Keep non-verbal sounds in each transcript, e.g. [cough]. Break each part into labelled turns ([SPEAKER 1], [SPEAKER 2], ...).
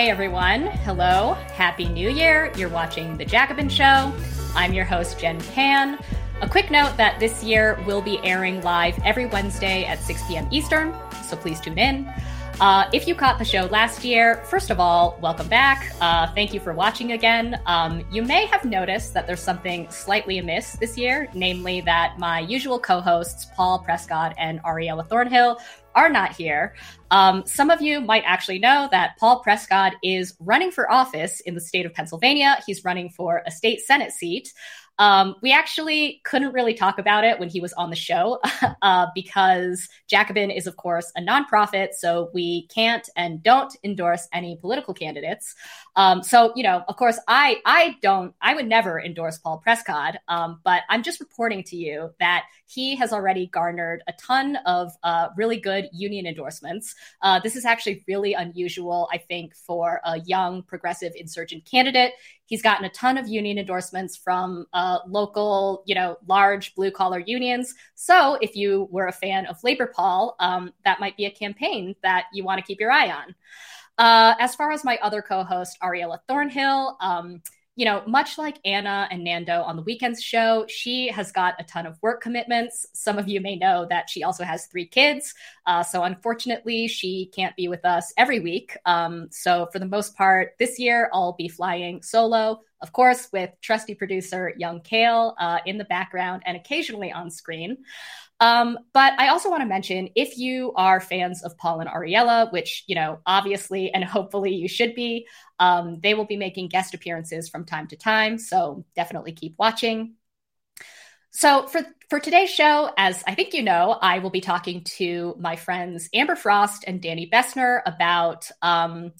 [SPEAKER 1] Hey everyone, hello, Happy New Year. You're watching The Jacobin Show. I'm your host, Jen Pan. A quick note that this year will be airing live every Wednesday at 6 p.m. Eastern, so please tune in. Uh, if you caught the show last year, first of all, welcome back. Uh, thank you for watching again. Um, you may have noticed that there's something slightly amiss this year, namely that my usual co hosts, Paul Prescott and Ariella Thornhill, are not here. Um, some of you might actually know that Paul Prescott is running for office in the state of Pennsylvania. He's running for a state Senate seat. Um, we actually couldn't really talk about it when he was on the show [laughs] uh, because Jacobin is, of course, a nonprofit. So we can't and don't endorse any political candidates. Um, so, you know, of course, I, I don't, I would never endorse Paul Prescott, um, but I'm just reporting to you that he has already garnered a ton of uh, really good union endorsements. Uh, this is actually really unusual, I think, for a young progressive insurgent candidate. He's gotten a ton of union endorsements from uh, local, you know, large blue collar unions. So if you were a fan of Labor Paul, um, that might be a campaign that you want to keep your eye on. Uh, as far as my other co host, Ariella Thornhill, um, you know, much like Anna and Nando on the weekends show, she has got a ton of work commitments. Some of you may know that she also has three kids. Uh, so unfortunately, she can't be with us every week. Um, so for the most part, this year, I'll be flying solo, of course, with trusty producer Young Kale uh, in the background and occasionally on screen. Um, but I also want to mention if you are fans of Paul and Ariella, which, you know, obviously and hopefully you should be, um, they will be making guest appearances from time to time. So definitely keep watching. So for for today's show, as I think you know, I will be talking to my friends Amber Frost and Danny Bessner about um,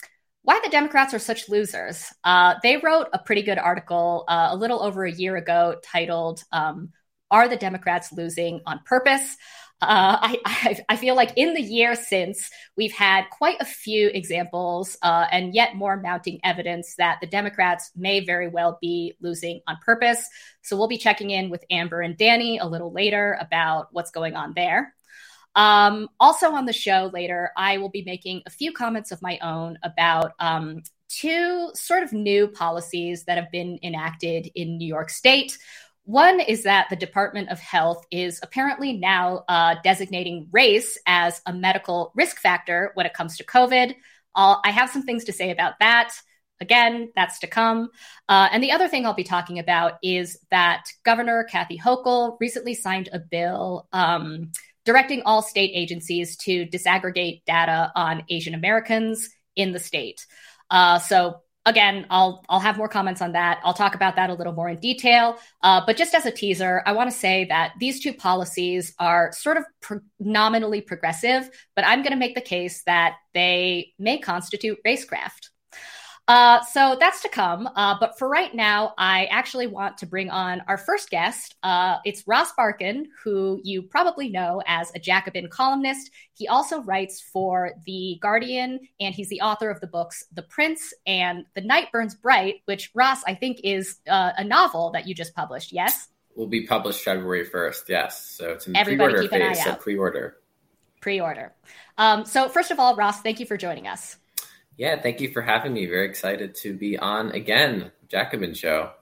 [SPEAKER 1] why the Democrats are such losers. Uh, they wrote a pretty good article uh, a little over a year ago titled um, are the Democrats losing on purpose? Uh, I, I, I, feel like in the year since, we've had quite a few examples uh, and yet more mounting evidence that the Democrats may very well be losing on purpose. So we'll be checking in with Amber and Danny a little later about what's going on there. Um, also on the show later, I will be making a few comments of my own about um, two sort of new policies that have been enacted in New York State. One is that the Department of Health is apparently now uh, designating race as a medical risk factor when it comes to COVID. I'll, I have some things to say about that. Again, that's to come. Uh, and the other thing I'll be talking about is that Governor Kathy Hochul recently signed a bill um, directing all state agencies to disaggregate data on Asian Americans in the state. Uh, so again, I'll I'll have more comments on that. I'll talk about that a little more in detail. Uh, but just as a teaser, I want to say that these two policies are sort of pro- nominally progressive, but I'm going to make the case that they may constitute racecraft. Uh, so that's to come. Uh, but for right now, I actually want to bring on our first guest. Uh, it's Ross Barkan, who you probably know as a Jacobin columnist. He also writes for The Guardian, and he's the author of the books The Prince and The Night Burns Bright, which, Ross, I think is uh, a novel that you just published, yes?
[SPEAKER 2] Will be published February 1st, yes. So it's in
[SPEAKER 1] Everybody
[SPEAKER 2] pre-order phase, so pre-order.
[SPEAKER 1] Pre-order. Um, so first of all, Ross, thank you for joining us.
[SPEAKER 2] Yeah, thank you for having me. Very excited to be on again, Jacobin Show.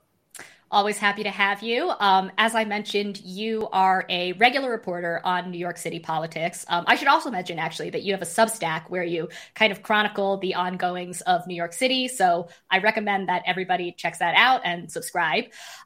[SPEAKER 1] Always happy to have you. Um, as I mentioned, you are a regular reporter on New York City politics. Um, I should also mention, actually, that you have a Substack where you kind of chronicle the ongoings of New York City. So I recommend that everybody checks that out and subscribe.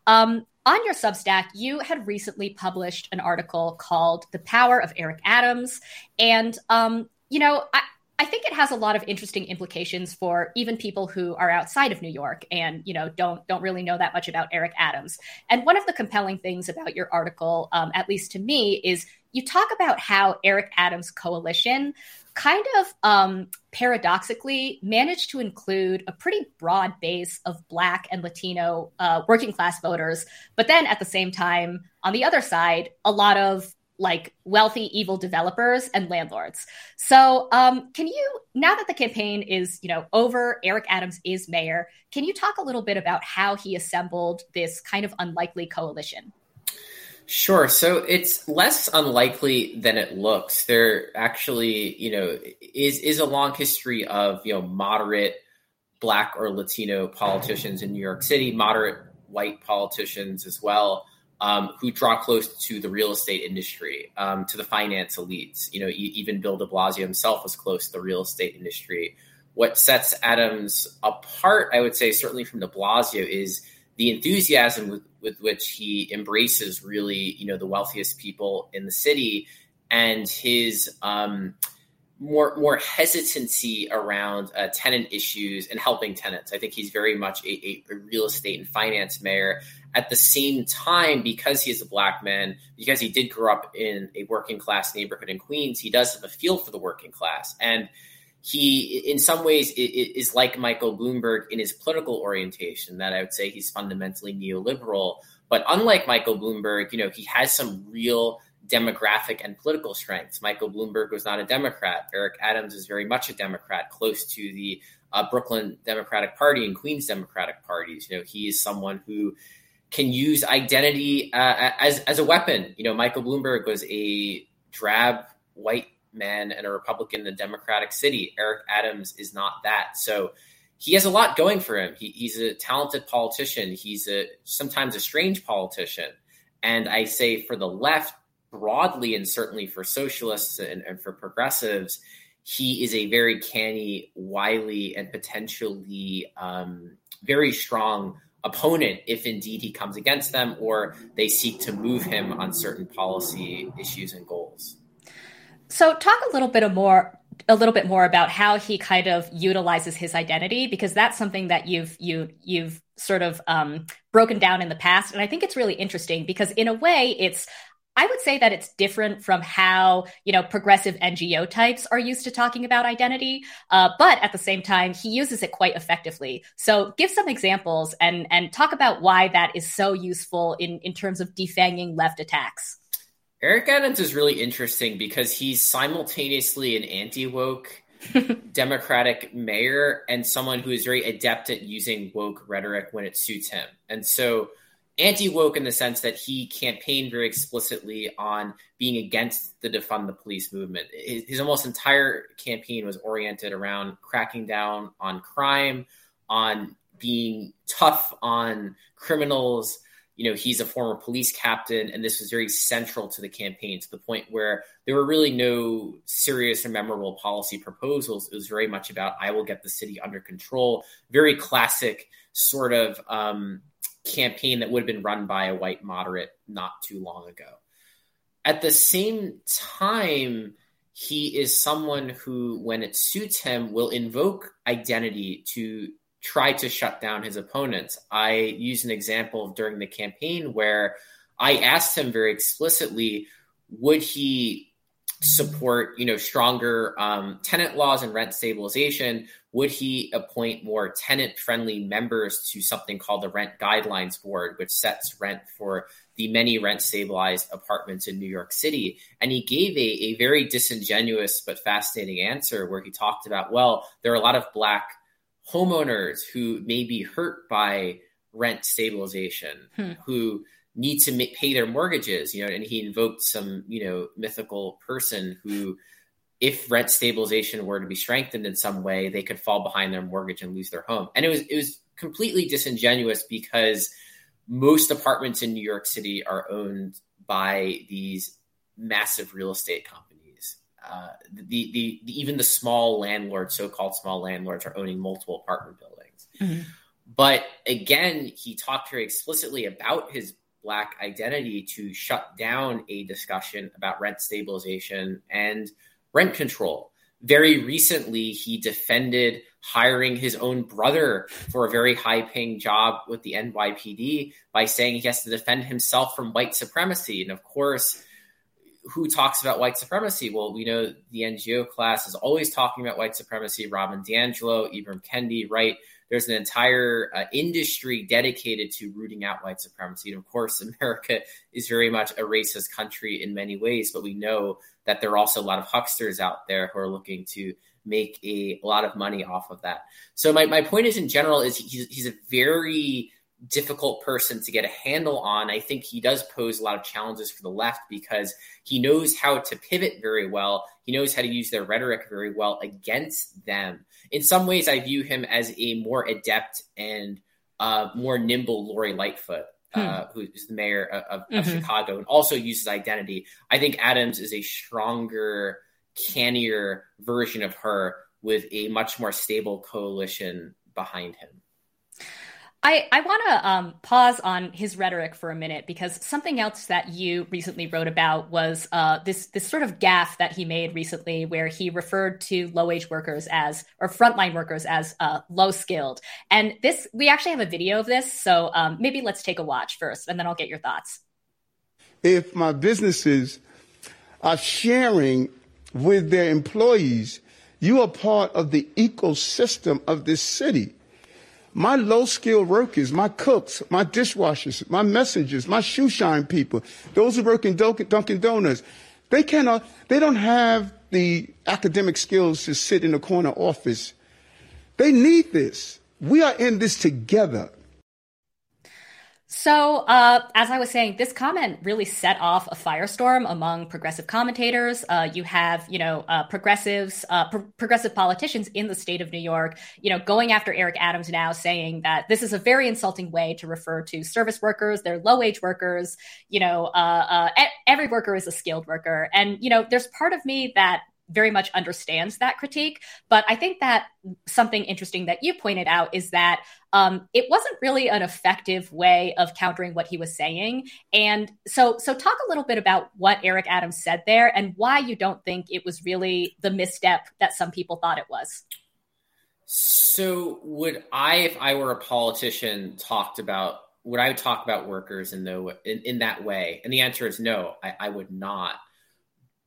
[SPEAKER 1] Um, on your Substack, you had recently published an article called The Power of Eric Adams. And, um, you know, I, I think it has a lot of interesting implications for even people who are outside of New York and you know don't don't really know that much about Eric Adams. And one of the compelling things about your article, um, at least to me, is you talk about how Eric Adams' coalition kind of um, paradoxically managed to include a pretty broad base of Black and Latino uh, working class voters, but then at the same time, on the other side, a lot of like wealthy, evil developers and landlords. So, um, can you, now that the campaign is, you know, over, Eric Adams is mayor, can you talk a little bit about how he assembled this kind of unlikely coalition?
[SPEAKER 2] Sure. So it's less unlikely than it looks. There actually, you know, is is a long history of you know moderate black or Latino politicians in New York City, moderate white politicians as well, um, who draw close to the real estate industry, um, to the finance elites. You know, e- even Bill De Blasio himself was close to the real estate industry. What sets Adams apart, I would say, certainly from De Blasio, is the enthusiasm with, with which he embraces really, you know, the wealthiest people in the city and his um, more more hesitancy around uh, tenant issues and helping tenants. I think he's very much a, a, real estate and finance mayor. At the same time, because he is a black man, because he did grow up in a working class neighborhood in Queens, he does have a feel for the working class and he in some ways is like Michael Bloomberg in his political orientation that I would say he's fundamentally neoliberal but unlike Michael Bloomberg you know he has some real demographic and political strengths Michael Bloomberg was not a democrat Eric Adams is very much a democrat close to the uh, Brooklyn Democratic Party and Queens Democratic parties you know he is someone who can use identity uh, as as a weapon you know Michael Bloomberg was a drab white man and a Republican in a Democratic city. Eric Adams is not that. So he has a lot going for him. He, he's a talented politician. He's a sometimes a strange politician. And I say for the left broadly, and certainly for socialists and, and for progressives, he is a very canny, wily, and potentially um, very strong opponent if indeed he comes against them or they seek to move him on certain policy issues and goals.
[SPEAKER 1] So, talk a little bit more a little bit more about how he kind of utilizes his identity because that's something that you've you you've sort of um, broken down in the past and i think it's really interesting because in a way it's i would say that it's different from how you know progressive ngo types are used to talking about identity uh, but at the same time he uses it quite effectively so give some examples and and talk about why that is so useful in in terms of defanging left attacks
[SPEAKER 2] Eric Adams is really interesting because he's simultaneously an anti woke [laughs] Democratic mayor and someone who is very adept at using woke rhetoric when it suits him. And so, anti woke in the sense that he campaigned very explicitly on being against the defund the police movement. His, his almost entire campaign was oriented around cracking down on crime, on being tough on criminals you know, he's a former police captain, and this was very central to the campaign to the point where there were really no serious or memorable policy proposals. It was very much about, I will get the city under control. Very classic sort of um, campaign that would have been run by a white moderate not too long ago. At the same time, he is someone who, when it suits him, will invoke identity to try to shut down his opponents. I used an example during the campaign where I asked him very explicitly, would he support you know stronger um, tenant laws and rent stabilization would he appoint more tenant friendly members to something called the rent guidelines board which sets rent for the many rent stabilized apartments in new york city and he gave a, a very disingenuous but fascinating answer where he talked about well there are a lot of black homeowners who may be hurt by rent stabilization, hmm. who need to make, pay their mortgages, you know, and he invoked some, you know, mythical person who, if rent stabilization were to be strengthened in some way, they could fall behind their mortgage and lose their home. And it was it was completely disingenuous because most apartments in New York City are owned by these massive real estate companies uh, the, the, the, even the small landlords, so-called small landlords, are owning multiple apartment buildings. Mm-hmm. But again, he talked very explicitly about his black identity to shut down a discussion about rent stabilization and rent control. Very recently, he defended hiring his own brother for a very high paying job with the NYPD by saying he has to defend himself from white supremacy. And of course, who talks about white supremacy? Well, we know the NGO class is always talking about white supremacy. Robin DiAngelo, Ibram Kendi, right? There's an entire uh, industry dedicated to rooting out white supremacy. And of course, [laughs] America is very much a racist country in many ways, but we know that there are also a lot of hucksters out there who are looking to make a, a lot of money off of that. So my, my point is in general is he's, he's a very difficult person to get a handle on. I think he does pose a lot of challenges for the left because he knows how to pivot very well. He knows how to use their rhetoric very well against them. In some ways, I view him as a more adept and uh, more nimble Lori Lightfoot. Uh, hmm. who is the mayor of, of mm-hmm. Chicago and also uses identity. I think Adams is a stronger, cannier version of her with a much more stable coalition behind him.
[SPEAKER 1] I, I want to um, pause on his rhetoric for a minute because something else that you recently wrote about was uh, this this sort of gaffe that he made recently, where he referred to low wage workers as or frontline workers as uh, low skilled. And this we actually have a video of this, so um, maybe let's take a watch first, and then I'll get your thoughts.
[SPEAKER 3] If my businesses are sharing with their employees, you are part of the ecosystem of this city my low skilled workers, my cooks, my dishwashers, my messengers, my shoe shine people, those who work in Dunkin' Donuts, they cannot, they don't have the academic skills to sit in a corner office. They need this. We are in this together.
[SPEAKER 1] So, uh, as I was saying, this comment really set off a firestorm among progressive commentators. Uh, you have, you know, uh, progressives, uh, pro- progressive politicians in the state of New York, you know, going after Eric Adams now, saying that this is a very insulting way to refer to service workers. They're low wage workers. You know, uh, uh, every worker is a skilled worker, and you know, there's part of me that very much understands that critique. But I think that something interesting that you pointed out is that um, it wasn't really an effective way of countering what he was saying. And so, so talk a little bit about what Eric Adams said there and why you don't think it was really the misstep that some people thought it was.
[SPEAKER 2] So, would I, if I were a politician, talked about would I talk about workers in the in, in that way? And the answer is no, I, I would not.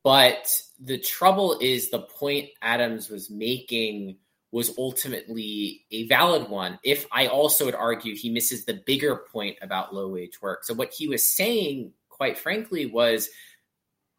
[SPEAKER 2] But the trouble is the point Adams was making was ultimately a valid one. If I also would argue he misses the bigger point about low wage work. So what he was saying, quite frankly, was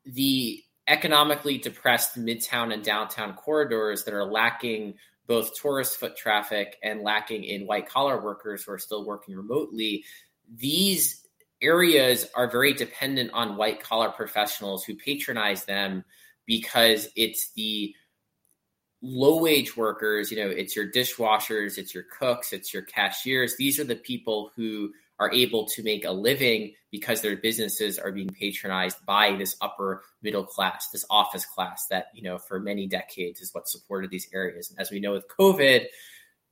[SPEAKER 2] the economically depressed midtown and downtown corridors that are lacking both tourist foot traffic and lacking in white collar workers who are still working remotely. These areas are very dependent on white collar professionals who patronize them because it's the low wage workers, you know, it's your dishwashers, it's your cooks, it's your cashiers. These are the people who are able to make a living because their businesses are being patronized by this upper middle class, this office class that, you know, for many decades is what supported these areas. And as we know with COVID,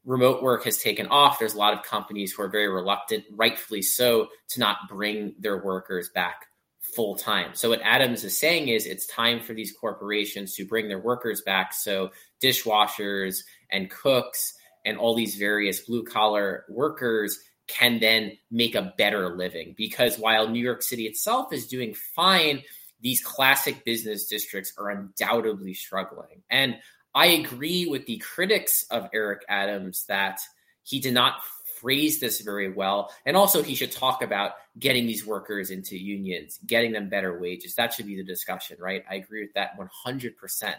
[SPEAKER 2] remote work has taken off, there's a lot of companies who are very reluctant, rightfully so, to not bring their workers back full time. So what Adams is saying is it's time for these corporations to bring their workers back. So dishwashers and cooks and all these various blue collar workers can then make a better living because while New York City itself is doing fine, these classic business districts are undoubtedly struggling. And I agree with the critics of Eric Adams that he did not phrase this very well. And also, he should talk about getting these workers into unions, getting them better wages. That should be the discussion, right? I agree with that 100%.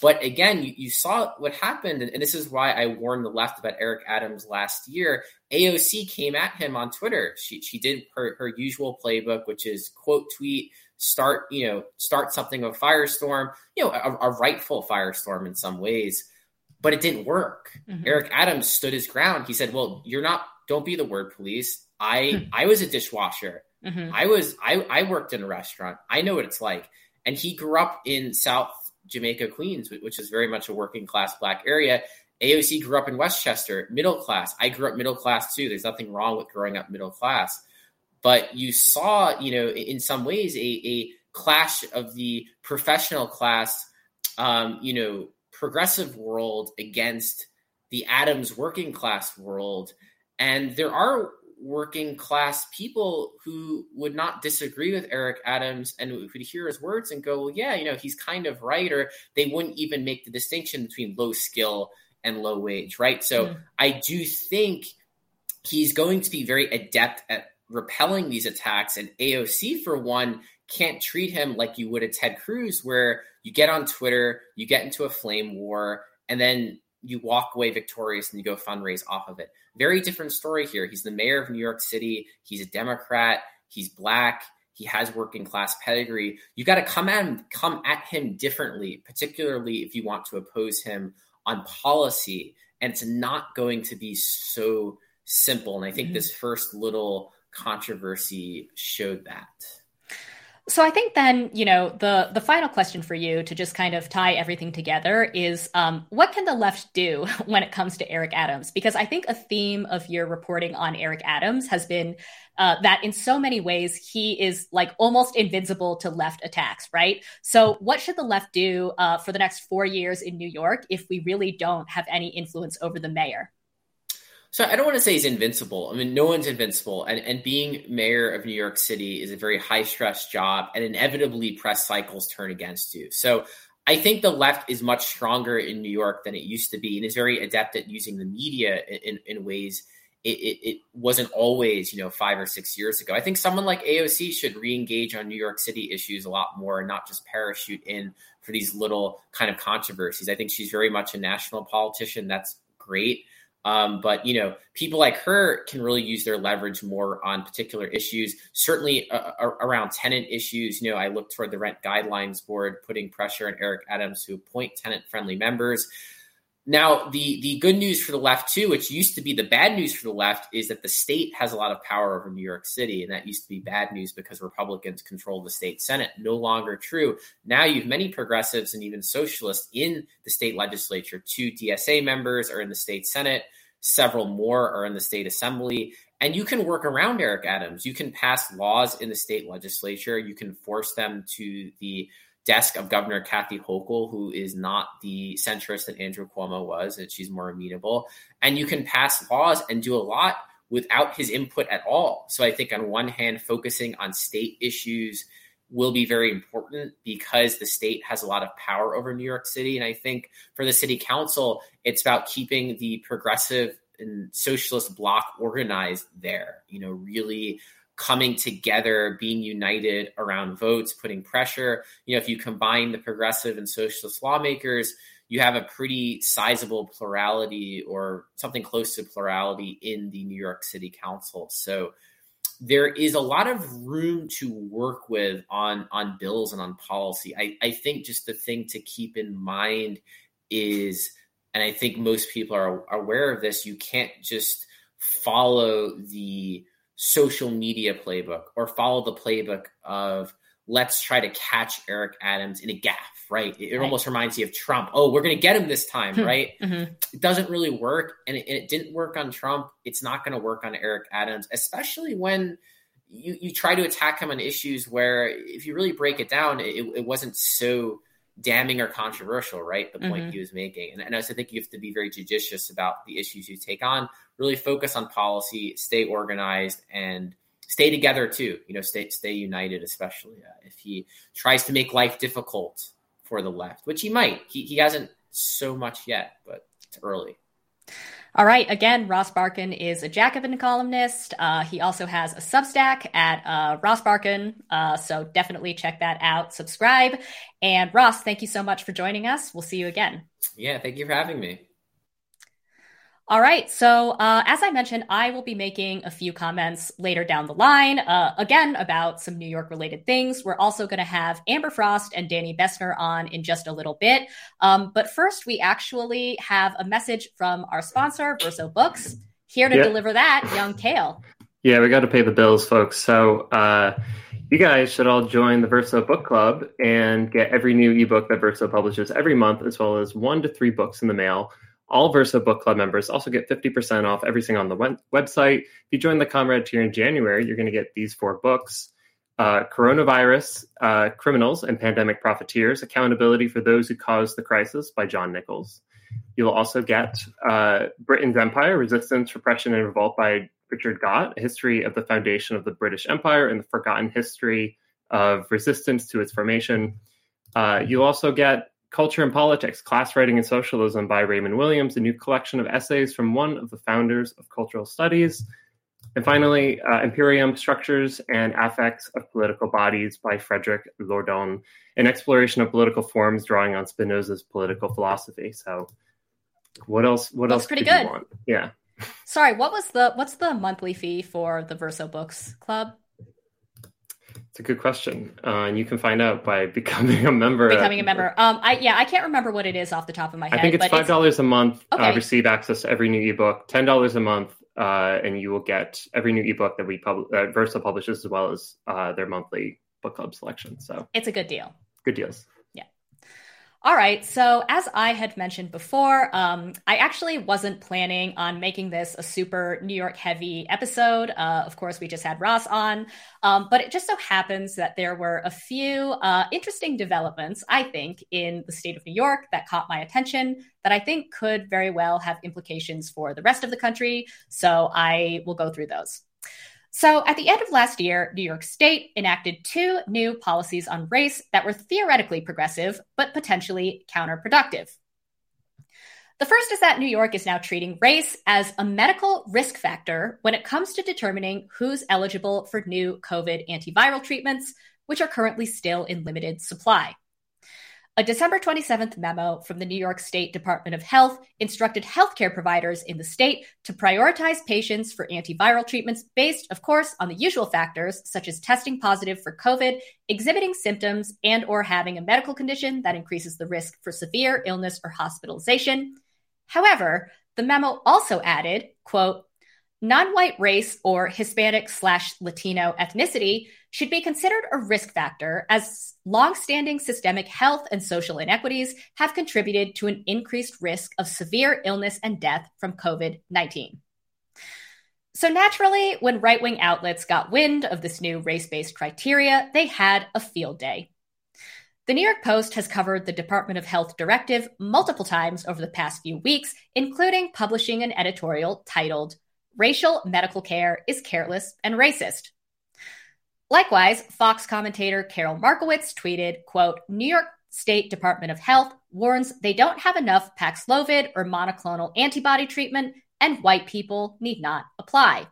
[SPEAKER 2] But again, you, you saw what happened, and, and, this is why I warned the left about Eric Adams last year. AOC came at him on Twitter. She she did her, her usual playbook, which is quote tweet start, you know, start something of a firestorm, you know, a, a rightful firestorm in some ways, but it didn't work. Mm-hmm. Eric Adams stood his ground. He said, "Well, you're not. Don't be the word police. I hmm. I was a dishwasher. Mm-hmm. I was I I worked in a restaurant. I know what it's like." And he grew up in South Jamaica, Queens, which is very much a working class black area. AOC grew up in Westchester, middle class. I grew up middle class too. There's nothing wrong with growing up middle class but you saw, you know, in some ways, a, a clash of the professional class, um, you know, progressive world against the Adams working class world. And there are working class people who would not disagree with Eric Adams and who could hear his words and go, well, yeah, you know, he's kind of right. Or they wouldn't even make the distinction between low skill and low wage, right? So mm. I do think he's going to be very adept at repelling these attacks. And AOC, for one, can't treat him like you would a Ted Cruz, where you get on Twitter, you get into a flame war, and then you walk away victorious and you go fundraise off of it. Very different story here. He's the mayor of New York City. He's a Democrat. He's black. He has working class pedigree. You got to come at him, come at him differently, particularly if you want to oppose him on policy. And it's not going to be so simple. And I think mm-hmm. this first little controversy showed that.
[SPEAKER 1] So I think then, you know, the the final question for you to just kind of tie everything together is um, what can the left do [laughs] when it comes to Eric Adams? Because I think a theme of your reporting on Eric Adams has been uh, that in so many ways he is like almost invincible to left attacks, right? So what should the left do uh, for the next four years in New York if we really don't have any influence over the mayor?
[SPEAKER 2] So I don't want to say he's invincible. I mean, no one's invincible. And, and being mayor of New York City is a very high stress job, and inevitably press cycles turn against you. So I think the left is much stronger in New York than it used to be, and is very adept at using the media in, in ways it, it, it, wasn't always, you know, five or six years ago. I think someone like AOC should re-engage on New York City issues a lot more and not just parachute in for these little kind of controversies. I think she's very much a national politician. That's great. Um, but you know, people like her can really use their leverage more on particular issues. Certainly uh, uh, around tenant issues. You know, I look toward the Rent Guidelines Board putting pressure on Eric Adams to appoint tenant-friendly members. Now, the the good news for the left too, which used to be the bad news for the left, is that the state has a lot of power over New York City, and that used to be bad news because Republicans control the state senate. No longer true. Now you have many progressives and even socialists in the state legislature. Two DSA members are in the state senate. Several more are in the state assembly. And you can work around Eric Adams. You can pass laws in the state legislature. You can force them to the desk of Governor Kathy Hochul, who is not the centrist that Andrew Cuomo was, and she's more amenable. And you can pass laws and do a lot without his input at all. So I think on one hand, focusing on state issues will be very important because the state has a lot of power over New York City. And I think for the city council, it's about keeping the progressive and socialist bloc organized there, you know, really coming together, being united around votes, putting pressure. You know, if you combine the progressive and socialist lawmakers, you have a pretty sizable plurality or something close to plurality in the New York City Council. So there is a lot of room to work with on on bills and on policy. I, I think just the thing to keep in mind is, and I think most people are aware of this, you can't just follow the social media playbook or follow the playbook of let's try to catch Eric Adams in a gaffe, right? It, it right. almost reminds you of Trump. Oh, we're going to get him this time, hmm. right? Mm-hmm. It doesn't really work. And it, it didn't work on Trump. It's not going to work on Eric Adams, especially when you, you try to attack him on issues where, if you really break it down, it, it wasn't so damning or controversial, right? The point mm-hmm. he was making. And, and I also think you have to be very judicious about the issues you take on, really focus on policy, stay organized, and stay together too. You know, stay stay united, especially uh, if he tries to make life difficult for the left, which he might. He, he hasn't so much yet, but it's early.
[SPEAKER 1] All right. Again, Ross Barkan is a Jacobin columnist. Uh, he also has a Substack at uh, Ross Barkan. Uh, so definitely check that out. Subscribe. And Ross, thank you so much for joining us. We'll see you again.
[SPEAKER 2] Yeah. Thank you for having me.
[SPEAKER 1] All right. So, uh, as I mentioned, I will be making a few comments later down the line, uh, again, about some New York related things. We're also going to have Amber Frost and Danny Bessner on in just a little bit. Um, but first, we actually have a message from our sponsor, Verso Books. Here to deliver that, Young Kale.
[SPEAKER 4] Yeah, we got to pay the bills, folks. So, uh, you guys should all join the Verso Book Club and get every new ebook that Verso publishes every month, as well as one to three books in the mail all Verso Book Club members also get 50% off everything on the website. If you join the Comrade tier in January, you're going to get these four books uh, Coronavirus, uh, Criminals, and Pandemic Profiteers Accountability for Those Who Caused the Crisis by John Nichols. You'll also get uh, Britain's Empire Resistance, Repression, and Revolt by Richard Gott, A History of the Foundation of the British Empire and the Forgotten History of Resistance to Its Formation. Uh, you'll also get Culture and Politics, Class Writing and Socialism by Raymond Williams, a new collection of essays from one of the founders of cultural studies. And finally, uh, Imperium Structures and Affects of Political Bodies by Frederick Lordon, an exploration of political forms drawing on Spinoza's political philosophy. So, what else? What
[SPEAKER 1] Looks
[SPEAKER 4] else?
[SPEAKER 1] pretty good.
[SPEAKER 4] Yeah.
[SPEAKER 1] Sorry, what was the what's the monthly fee for the Verso Books Club?
[SPEAKER 4] It's a good question, uh, and you can find out by [laughs] becoming a member.
[SPEAKER 1] Becoming a member. Um, I yeah, I can't remember what it is off the top of my head.
[SPEAKER 4] I think it's five dollars a month. Uh,
[SPEAKER 1] Okay.
[SPEAKER 4] Uh, receive access to every new ebook. Ten dollars a month, uh, and you will get every new ebook that we publish. uh, Verso publishes, as well as uh, their monthly book club selection. So
[SPEAKER 1] It's a good deal.
[SPEAKER 4] good deals.
[SPEAKER 1] All right. So, as I had mentioned before, um, I actually wasn't planning on making this a super New York heavy episode. Uh, of course, we just had Ross on. Um, but it just so happens that there were a few uh, interesting developments, I think, in the state of New York that caught my attention that I think could very well have implications for the rest of the country. So, I will go through those. So, at the end of last year, New York State enacted two new policies on race that were theoretically progressive, but potentially counterproductive. The first is that New York is now treating race as a medical risk factor when it comes to determining who's eligible for new COVID antiviral treatments, which are currently still in limited supply. A December 27th memo from the New York State Department of Health instructed healthcare providers in the state to prioritize patients for antiviral treatments based, of course, on the usual factors such as testing positive for COVID, exhibiting symptoms, and or having a medical condition that increases the risk for severe illness or hospitalization. However, the memo also added, quote, non-white race or Hispanic slash Latino ethnicity should be considered a risk factor as long-standing systemic health and social inequities have contributed to an increased risk of severe illness and death from COVID-19. So naturally, when right-wing outlets got wind of this new race-based criteria, they had a field day. The New York Post has covered the Department of Health directive multiple times over the past few weeks, including publishing an editorial titled Racial Medical Care is Careless and Racist. Likewise, Fox commentator Carol Markowitz tweeted, quote, New York State Department of Health warns they don't have enough Paxlovid or monoclonal antibody treatment and white people need not apply.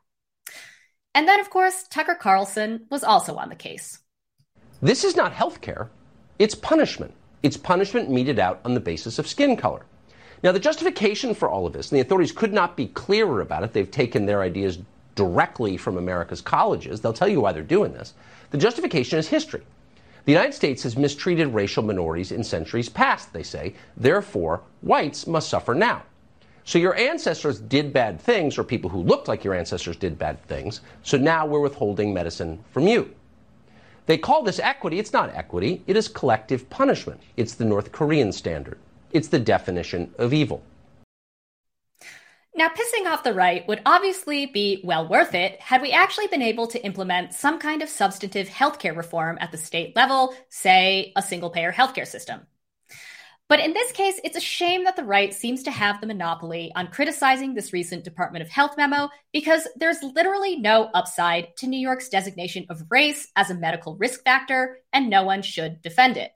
[SPEAKER 1] And then, of course, Tucker Carlson was also on the case.
[SPEAKER 5] This is not health care, it's punishment. It's punishment meted out on the basis of skin color. Now, the justification for all of this, and the authorities could not be clearer about it, they've taken their ideas directly from America's colleges. They'll tell you why they're doing this. The justification is history. The United States has mistreated racial minorities in centuries past, they say. Therefore, whites must suffer now. So your ancestors did bad things, or people who looked like your ancestors did bad things. So now we're withholding medicine from you. They call this equity. It's not equity, it is collective punishment. It's the North Korean standard, it's the definition of evil.
[SPEAKER 1] Now, pissing off the right would obviously be well worth it had we actually been able to implement some kind of substantive healthcare reform at the state level, say a single payer healthcare system. But in this case, it's a shame that the right seems to have the monopoly on criticizing this recent Department of Health memo because there's literally no upside to New York's designation of race as a medical risk factor, and no one should defend it.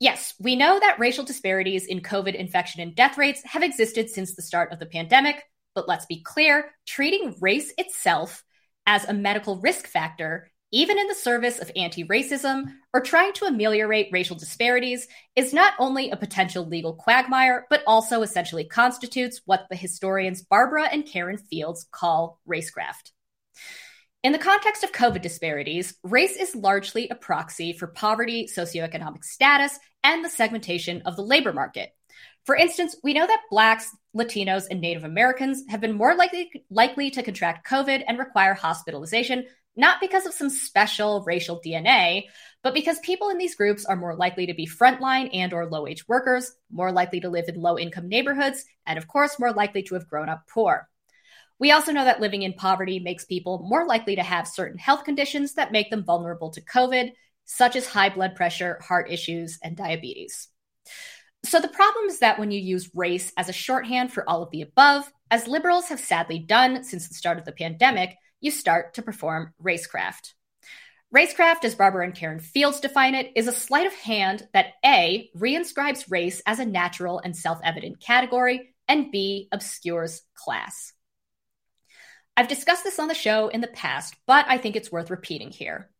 [SPEAKER 1] Yes, we know that racial disparities in COVID infection and death rates have existed since the start of the pandemic, but let's be clear treating race itself as a medical risk factor, even in the service of anti racism or trying to ameliorate racial disparities, is not only a potential legal quagmire, but also essentially constitutes what the historians Barbara and Karen Fields call racecraft. In the context of COVID disparities, race is largely a proxy for poverty, socioeconomic status, and the segmentation of the labor market. For instance, we know that Blacks, Latinos, and Native Americans have been more likely, likely to contract COVID and require hospitalization, not because of some special racial DNA, but because people in these groups are more likely to be frontline and or low-wage workers, more likely to live in low-income neighborhoods, and of course, more likely to have grown up poor. We also know that living in poverty makes people more likely to have certain health conditions that make them vulnerable to COVID, such as high blood pressure, heart issues, and diabetes. So the problem is that when you use race as a shorthand for all of the above, as liberals have sadly done since the start of the pandemic, you start to perform racecraft. Racecraft, as Barbara and Karen Fields define it, is a sleight of hand that A, reinscribes race as a natural and self evident category, and B, obscures class. I've discussed this on the show in the past, but I think it's worth repeating here.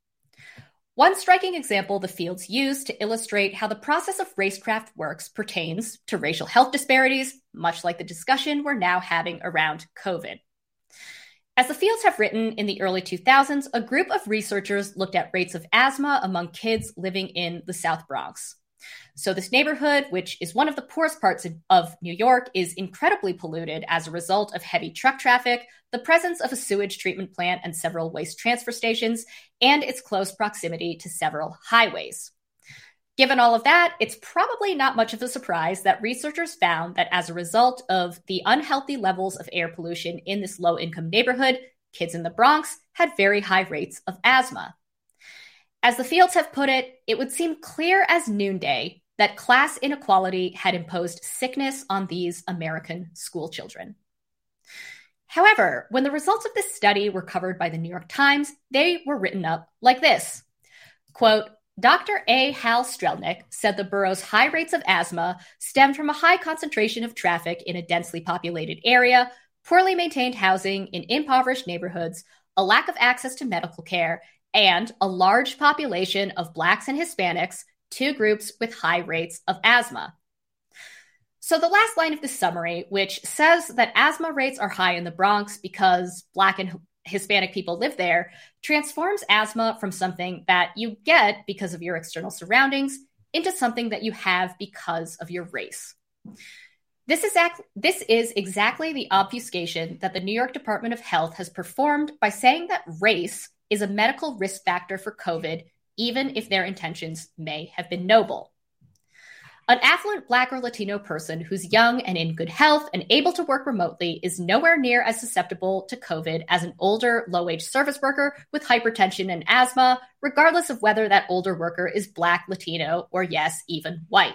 [SPEAKER 1] One striking example the Fields use to illustrate how the process of racecraft works pertains to racial health disparities, much like the discussion we're now having around COVID. As the Fields have written in the early 2000s, a group of researchers looked at rates of asthma among kids living in the South Bronx. So, this neighborhood, which is one of the poorest parts of New York, is incredibly polluted as a result of heavy truck traffic, the presence of a sewage treatment plant and several waste transfer stations, and its close proximity to several highways. Given all of that, it's probably not much of a surprise that researchers found that as a result of the unhealthy levels of air pollution in this low income neighborhood, kids in the Bronx had very high rates of asthma. As the Fields have put it, it would seem clear as noonday that class inequality had imposed sickness on these American schoolchildren. However, when the results of this study were covered by the New York Times, they were written up like this quote, Dr. A. Hal Strelnick said the borough's high rates of asthma stemmed from a high concentration of traffic in a densely populated area, poorly maintained housing in impoverished neighborhoods, a lack of access to medical care, and a large population of Blacks and Hispanics two groups with high rates of asthma. So, the last line of the summary, which says that asthma rates are high in the Bronx because Black and Hispanic people live there, transforms asthma from something that you get because of your external surroundings into something that you have because of your race. This is, act- this is exactly the obfuscation that the New York Department of Health has performed by saying that race is a medical risk factor for COVID even if their intentions may have been noble. An affluent Black or Latino person who's young and in good health and able to work remotely is nowhere near as susceptible to COVID as an older, low wage service worker with hypertension and asthma, regardless of whether that older worker is Black, Latino, or yes, even white.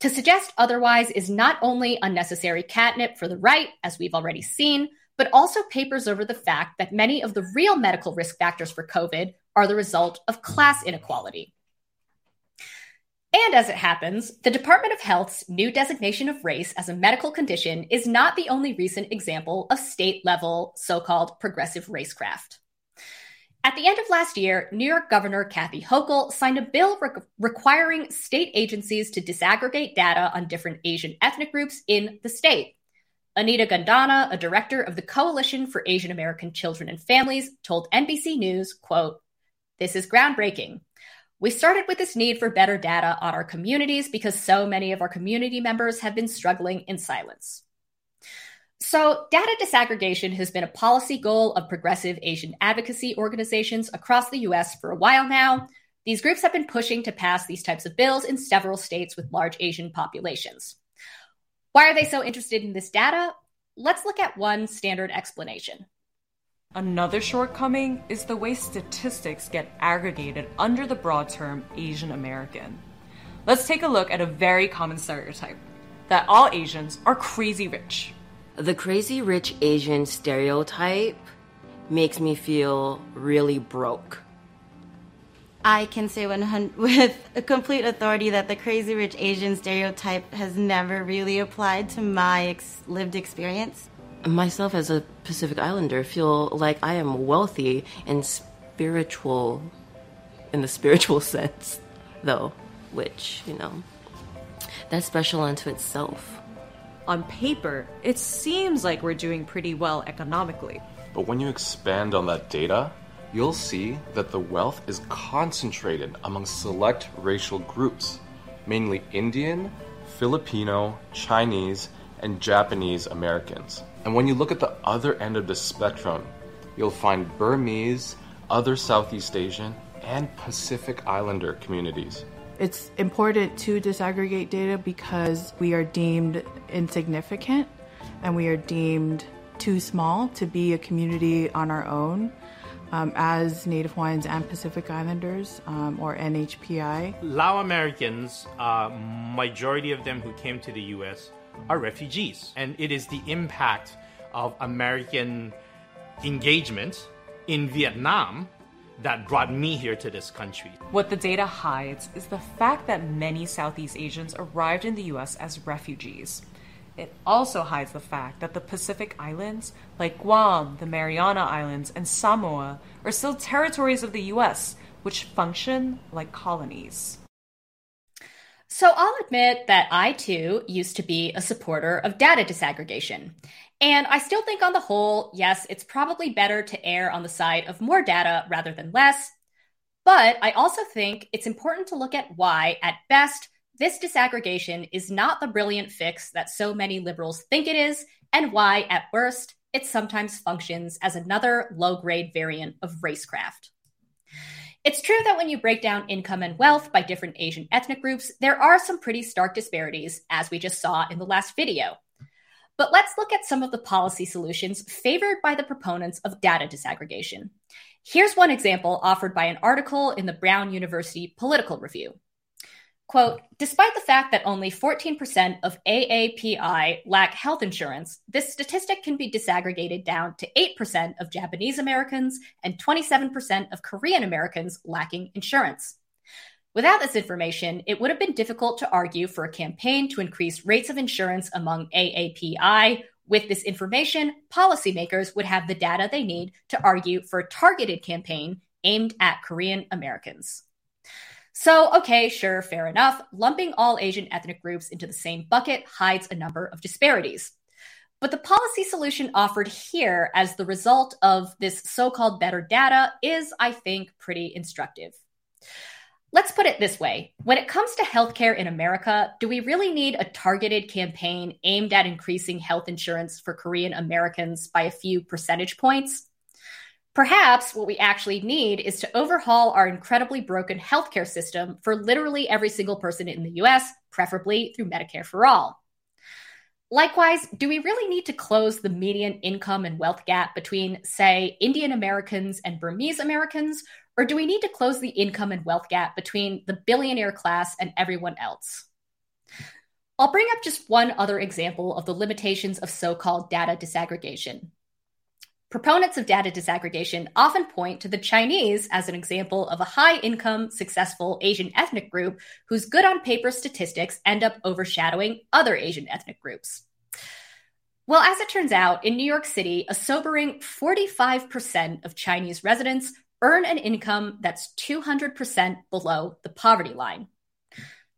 [SPEAKER 1] To suggest otherwise is not only unnecessary catnip for the right, as we've already seen, but also papers over the fact that many of the real medical risk factors for COVID are the result of class inequality. And as it happens, the Department of Health's new designation of race as a medical condition is not the only recent example of state level so called progressive racecraft. At the end of last year, New York Governor Kathy Hochul signed a bill re- requiring state agencies to disaggregate data on different Asian ethnic groups in the state. Anita Gundanna, a director of the Coalition for Asian American Children and Families, told NBC News, quote, This is groundbreaking. We started with this need for better data on our communities because so many of our community members have been struggling in silence. So, data disaggregation has been a policy goal of progressive Asian advocacy organizations across the US for a while now. These groups have been pushing to pass these types of bills in several states with large Asian populations. Why are they so interested in this data? Let's look at one standard explanation.
[SPEAKER 6] Another shortcoming is the way statistics get aggregated under the broad term Asian American. Let's take a look at a very common stereotype that all Asians are crazy rich.
[SPEAKER 7] The crazy rich Asian stereotype makes me feel really broke.
[SPEAKER 8] I can say [laughs] with a complete authority that the crazy rich Asian stereotype has never really applied to my ex- lived experience.
[SPEAKER 7] Myself as a Pacific Islander feel like I am wealthy and spiritual in the [laughs] spiritual sense though, which, you know, that's special unto itself.
[SPEAKER 6] On paper, it seems like we're doing pretty well economically.
[SPEAKER 9] But when you expand on that data, you'll see that the wealth is concentrated among select racial groups, mainly Indian, Filipino, Chinese, and Japanese Americans. And when you look at the other end of the spectrum, you'll find Burmese, other Southeast Asian, and Pacific Islander communities.
[SPEAKER 10] It's important to disaggregate data because we are deemed insignificant and we are deemed too small to be a community on our own um, as Native Hawaiians and Pacific Islanders, um, or NHPI.
[SPEAKER 11] Lao Americans, uh, majority of them who came to the U.S. are refugees, and it is the impact of American engagement in Vietnam that brought me here to this country.
[SPEAKER 6] What the data hides is the fact that many Southeast Asians arrived in the US as refugees. It also hides the fact that the Pacific Islands, like Guam, the Mariana Islands, and Samoa, are still territories of the US, which function like colonies.
[SPEAKER 1] So I'll admit that I too used to be a supporter of data disaggregation. And I still think, on the whole, yes, it's probably better to err on the side of more data rather than less. But I also think it's important to look at why, at best, this disaggregation is not the brilliant fix that so many liberals think it is, and why, at worst, it sometimes functions as another low grade variant of racecraft. It's true that when you break down income and wealth by different Asian ethnic groups, there are some pretty stark disparities, as we just saw in the last video. But let's look at some of the policy solutions favored by the proponents of data disaggregation. Here's one example offered by an article in the Brown University Political Review. Quote, despite the fact that only 14% of AAPI lack health insurance, this statistic can be disaggregated down to 8% of Japanese Americans and 27% of Korean Americans lacking insurance. Without this information, it would have been difficult to argue for a campaign to increase rates of insurance among AAPI. With this information, policymakers would have the data they need to argue for a targeted campaign aimed at Korean Americans. So, okay, sure, fair enough. Lumping all Asian ethnic groups into the same bucket hides a number of disparities. But the policy solution offered here as the result of this so called better data is, I think, pretty instructive. Let's put it this way when it comes to healthcare in America, do we really need a targeted campaign aimed at increasing health insurance for Korean Americans by a few percentage points? Perhaps what we actually need is to overhaul our incredibly broken healthcare system for literally every single person in the US, preferably through Medicare for All. Likewise, do we really need to close the median income and wealth gap between, say, Indian Americans and Burmese Americans, or do we need to close the income and wealth gap between the billionaire class and everyone else? I'll bring up just one other example of the limitations of so called data disaggregation. Proponents of data disaggregation often point to the Chinese as an example of a high income, successful Asian ethnic group whose good on paper statistics end up overshadowing other Asian ethnic groups. Well, as it turns out, in New York City, a sobering 45% of Chinese residents earn an income that's 200% below the poverty line.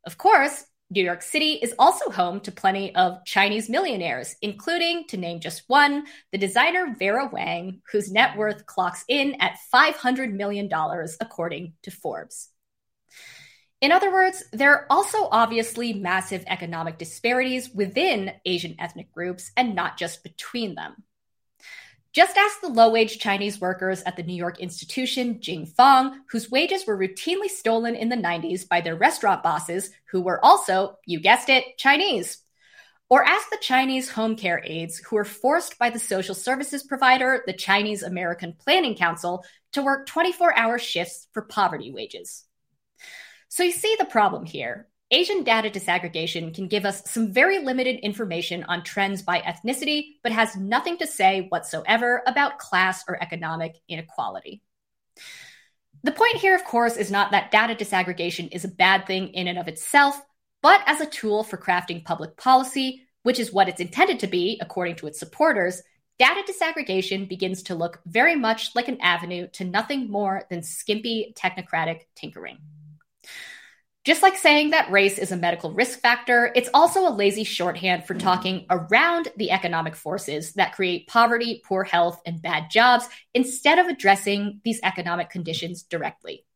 [SPEAKER 1] Of course, New York City is also home to plenty of Chinese millionaires, including, to name just one, the designer Vera Wang, whose net worth clocks in at $500 million, according to Forbes. In other words, there are also obviously massive economic disparities within Asian ethnic groups and not just between them. Just ask the low wage Chinese workers at the New York institution Jing Fong, whose wages were routinely stolen in the 90s by their restaurant bosses, who were also, you guessed it, Chinese. Or ask the Chinese home care aides who were forced by the social services provider, the Chinese American Planning Council, to work 24 hour shifts for poverty wages. So you see the problem here. Asian data disaggregation can give us some very limited information on trends by ethnicity, but has nothing to say whatsoever about class or economic inequality. The point here, of course, is not that data disaggregation is a bad thing in and of itself, but as a tool for crafting public policy, which is what it's intended to be, according to its supporters, data disaggregation begins to look very much like an avenue to nothing more than skimpy technocratic tinkering. Just like saying that race is a medical risk factor, it's also a lazy shorthand for talking around the economic forces that create poverty, poor health, and bad jobs instead of addressing these economic conditions directly.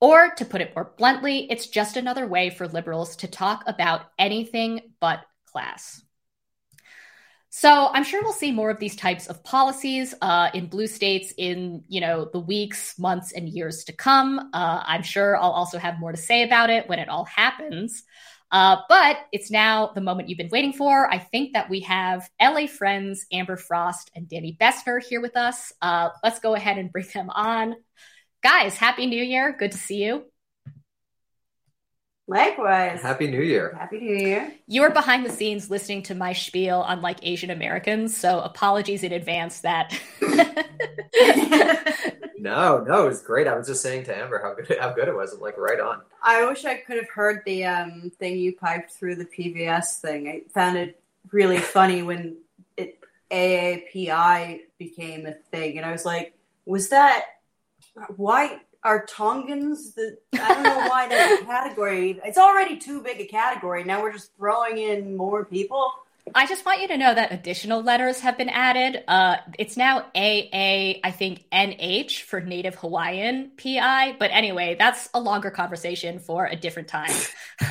[SPEAKER 1] Or, to put it more bluntly, it's just another way for liberals to talk about anything but class. So I'm sure we'll see more of these types of policies uh, in blue states in you know the weeks, months, and years to come. Uh, I'm sure I'll also have more to say about it when it all happens. Uh, but it's now the moment you've been waiting for. I think that we have LA friends Amber Frost and Danny Bessner here with us. Uh, let's go ahead and bring them on. Guys, Happy New Year. Good to see you.
[SPEAKER 12] Likewise.
[SPEAKER 13] Happy New Year.
[SPEAKER 12] Happy New Year.
[SPEAKER 1] You were behind the scenes listening to my spiel on like Asian Americans, so apologies in advance that. [laughs]
[SPEAKER 13] no, no, it was great. I was just saying to Amber how good how good it was. I'm like right on.
[SPEAKER 12] I wish I could have heard the um, thing you piped through the PBS thing. I found it really [laughs] funny when it AAPI became a thing, and I was like, was that why are Tongans the I don't know why that's a [laughs] category. It's already too big a category. Now we're just throwing in more people.
[SPEAKER 1] I just want you to know that additional letters have been added. Uh, it's now AA, I think NH for Native Hawaiian PI. But anyway, that's a longer conversation for a different time. [laughs]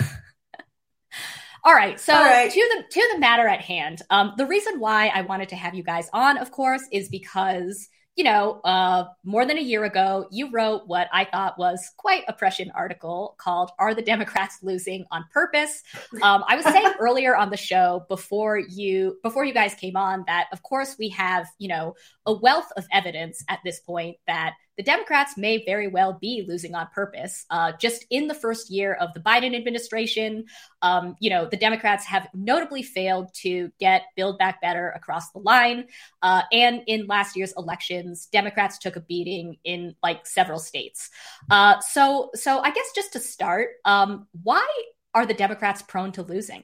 [SPEAKER 1] All right, so
[SPEAKER 12] All right.
[SPEAKER 1] to the to the matter at hand. Um, the reason why I wanted to have you guys on, of course, is because you know, uh, more than a year ago, you wrote what I thought was quite a prescient article called "Are the Democrats Losing on Purpose?" Um, I was saying [laughs] earlier on the show before you before you guys came on that, of course, we have you know a wealth of evidence at this point that the Democrats may very well be losing on purpose. Uh, just in the first year of the Biden administration, um, you know, the Democrats have notably failed to get Build Back Better across the line. Uh, and in last year's elections, Democrats took a beating in like several states. Uh, so, so I guess just to start, um, why are the Democrats prone to losing?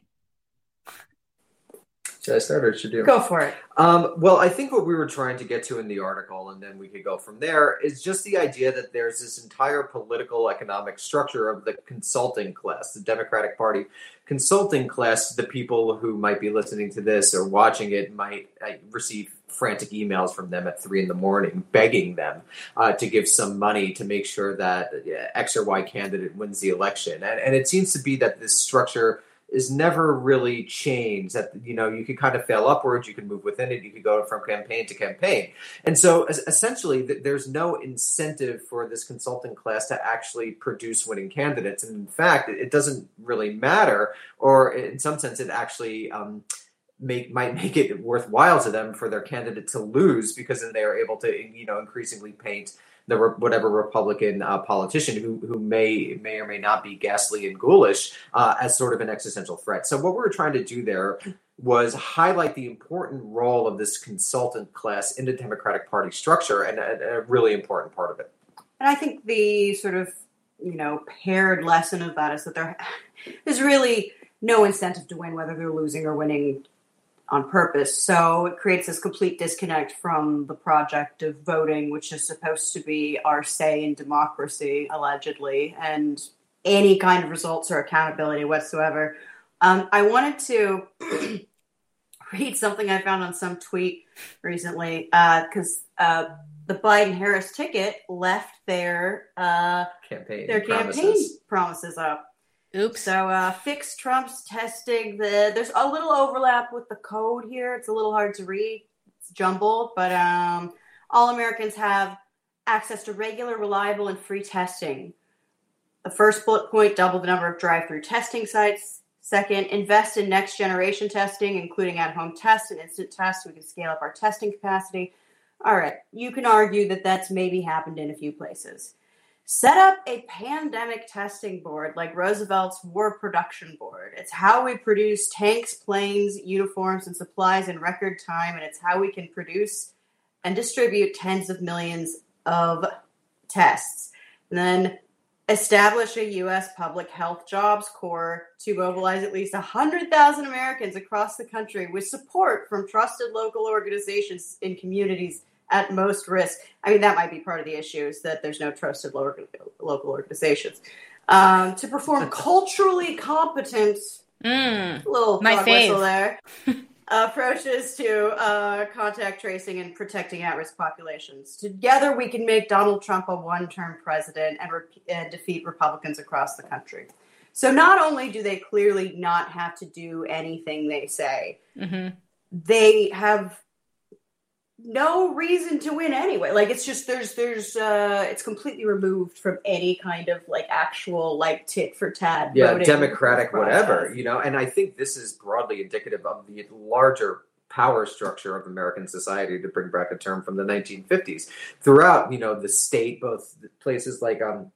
[SPEAKER 13] Should I start or should you?
[SPEAKER 12] Go for it.
[SPEAKER 13] Um, well, I think what we were trying to get to in the article, and then we could go from there, is just the idea that there's this entire political economic structure of the consulting class, the Democratic Party consulting class. The people who might be listening to this or watching it might uh, receive frantic emails from them at three in the morning begging them uh, to give some money to make sure that uh, X or Y candidate wins the election. And, and it seems to be that this structure is never really changed that you know you could kind of fail upwards you can move within it you could go from campaign to campaign. And so essentially there's no incentive for this consulting class to actually produce winning candidates. And in fact it, it doesn't really matter or in some sense it actually um, make might make it worthwhile to them for their candidate to lose because then they are able to you know increasingly paint the whatever Republican uh, politician who who may may or may not be ghastly and ghoulish uh, as sort of an existential threat. So what we were trying to do there was highlight the important role of this consultant class in the Democratic Party structure and a, a really important part of it.
[SPEAKER 12] And I think the sort of you know paired lesson of that is that there [laughs] is really no incentive to win, whether they're losing or winning on purpose. So it creates this complete disconnect from the project of voting, which is supposed to be our say in democracy, allegedly, and any kind of results or accountability whatsoever. Um, I wanted to [clears throat] read something I found on some tweet recently because uh, the Biden Harris ticket left their uh,
[SPEAKER 13] Campaign
[SPEAKER 12] their
[SPEAKER 13] promises.
[SPEAKER 12] campaign promises up.
[SPEAKER 1] Oops.
[SPEAKER 12] So uh, fix Trump's testing. The there's a little overlap with the code here. It's a little hard to read. It's jumbled, but um, all Americans have access to regular, reliable, and free testing. The first bullet point: double the number of drive-through testing sites. Second, invest in next generation testing, including at-home tests and instant tests. So we can scale up our testing capacity. All right, you can argue that that's maybe happened in a few places set up a pandemic testing board like Roosevelt's War Production Board. It's how we produce tanks, planes, uniforms, and supplies in record time, and it's how we can produce and distribute tens of millions of tests. And then establish a U.S. public health jobs corps to mobilize at least 100,000 Americans across the country with support from trusted local organizations in communities at most risk. I mean, that might be part of the issue is that there's no trusted local organizations. Um, to perform [laughs] culturally competent,
[SPEAKER 1] Mm,
[SPEAKER 12] little
[SPEAKER 1] my
[SPEAKER 12] whistle there, [laughs] approaches to uh, contact tracing and protecting at-risk populations. Together, we can make Donald Trump a one-term president and, re- and defeat Republicans across the country. So not only do they clearly not have to do anything they say,
[SPEAKER 1] mhm.
[SPEAKER 12] they have no reason to win anyway. Like it's just there's there's uh it's completely removed from any kind of like actual like tit for tat.
[SPEAKER 13] yeah, democratic, whatever, you know. And I think this is broadly indicative of the larger power structure of American society, to bring back a term from the 1950s. Throughout, you know, the state, both places like um,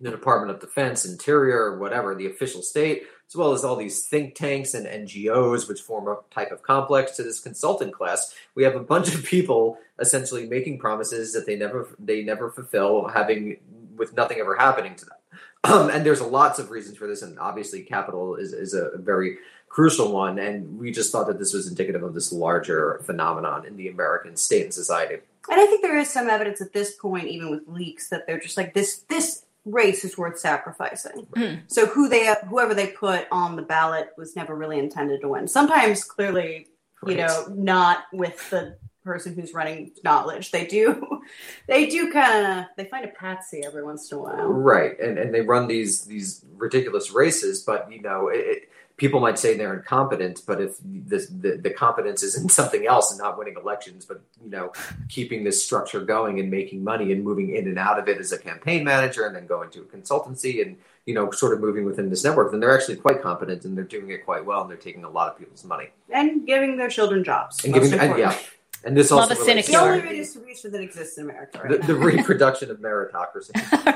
[SPEAKER 13] the Department of Defense, Interior, whatever, the official state, as well as all these think tanks and NGOs, which form a type of complex to this consultant class. We have a bunch of people essentially making promises that they never they never fulfill, having with nothing ever happening to them. Um, and there's lots of reasons for this, and obviously, capital is, is a very crucial one. And we just thought that this was indicative of this larger phenomenon in the American state and society.
[SPEAKER 12] And I think there is some evidence at this point, even with leaks, that they're just like this. This race is worth sacrificing. Hmm. So who they whoever they put on the ballot was never really intended to win. Sometimes, clearly, you know, not with the person who's running knowledge. They do, [laughs] they do kind of they find a patsy every once in a while.
[SPEAKER 13] Right, and and they run these these ridiculous races, but you know, it, it, people might say they're incompetent, but if this, the the competence is in something else and not winning elections, but you know, keeping this structure going and making money and moving in and out of it as a campaign manager, and then going to a consultancy and you know, sort of moving within this network, then they're actually quite competent and they're doing it quite well, and they're taking a lot of people's money
[SPEAKER 12] And giving their children jobs.
[SPEAKER 13] and giving, and, yeah, and this
[SPEAKER 1] Love
[SPEAKER 13] also
[SPEAKER 1] a
[SPEAKER 13] relates
[SPEAKER 12] The
[SPEAKER 13] to
[SPEAKER 12] only redistribution that exists in America right
[SPEAKER 13] the, the reproduction of meritocracy.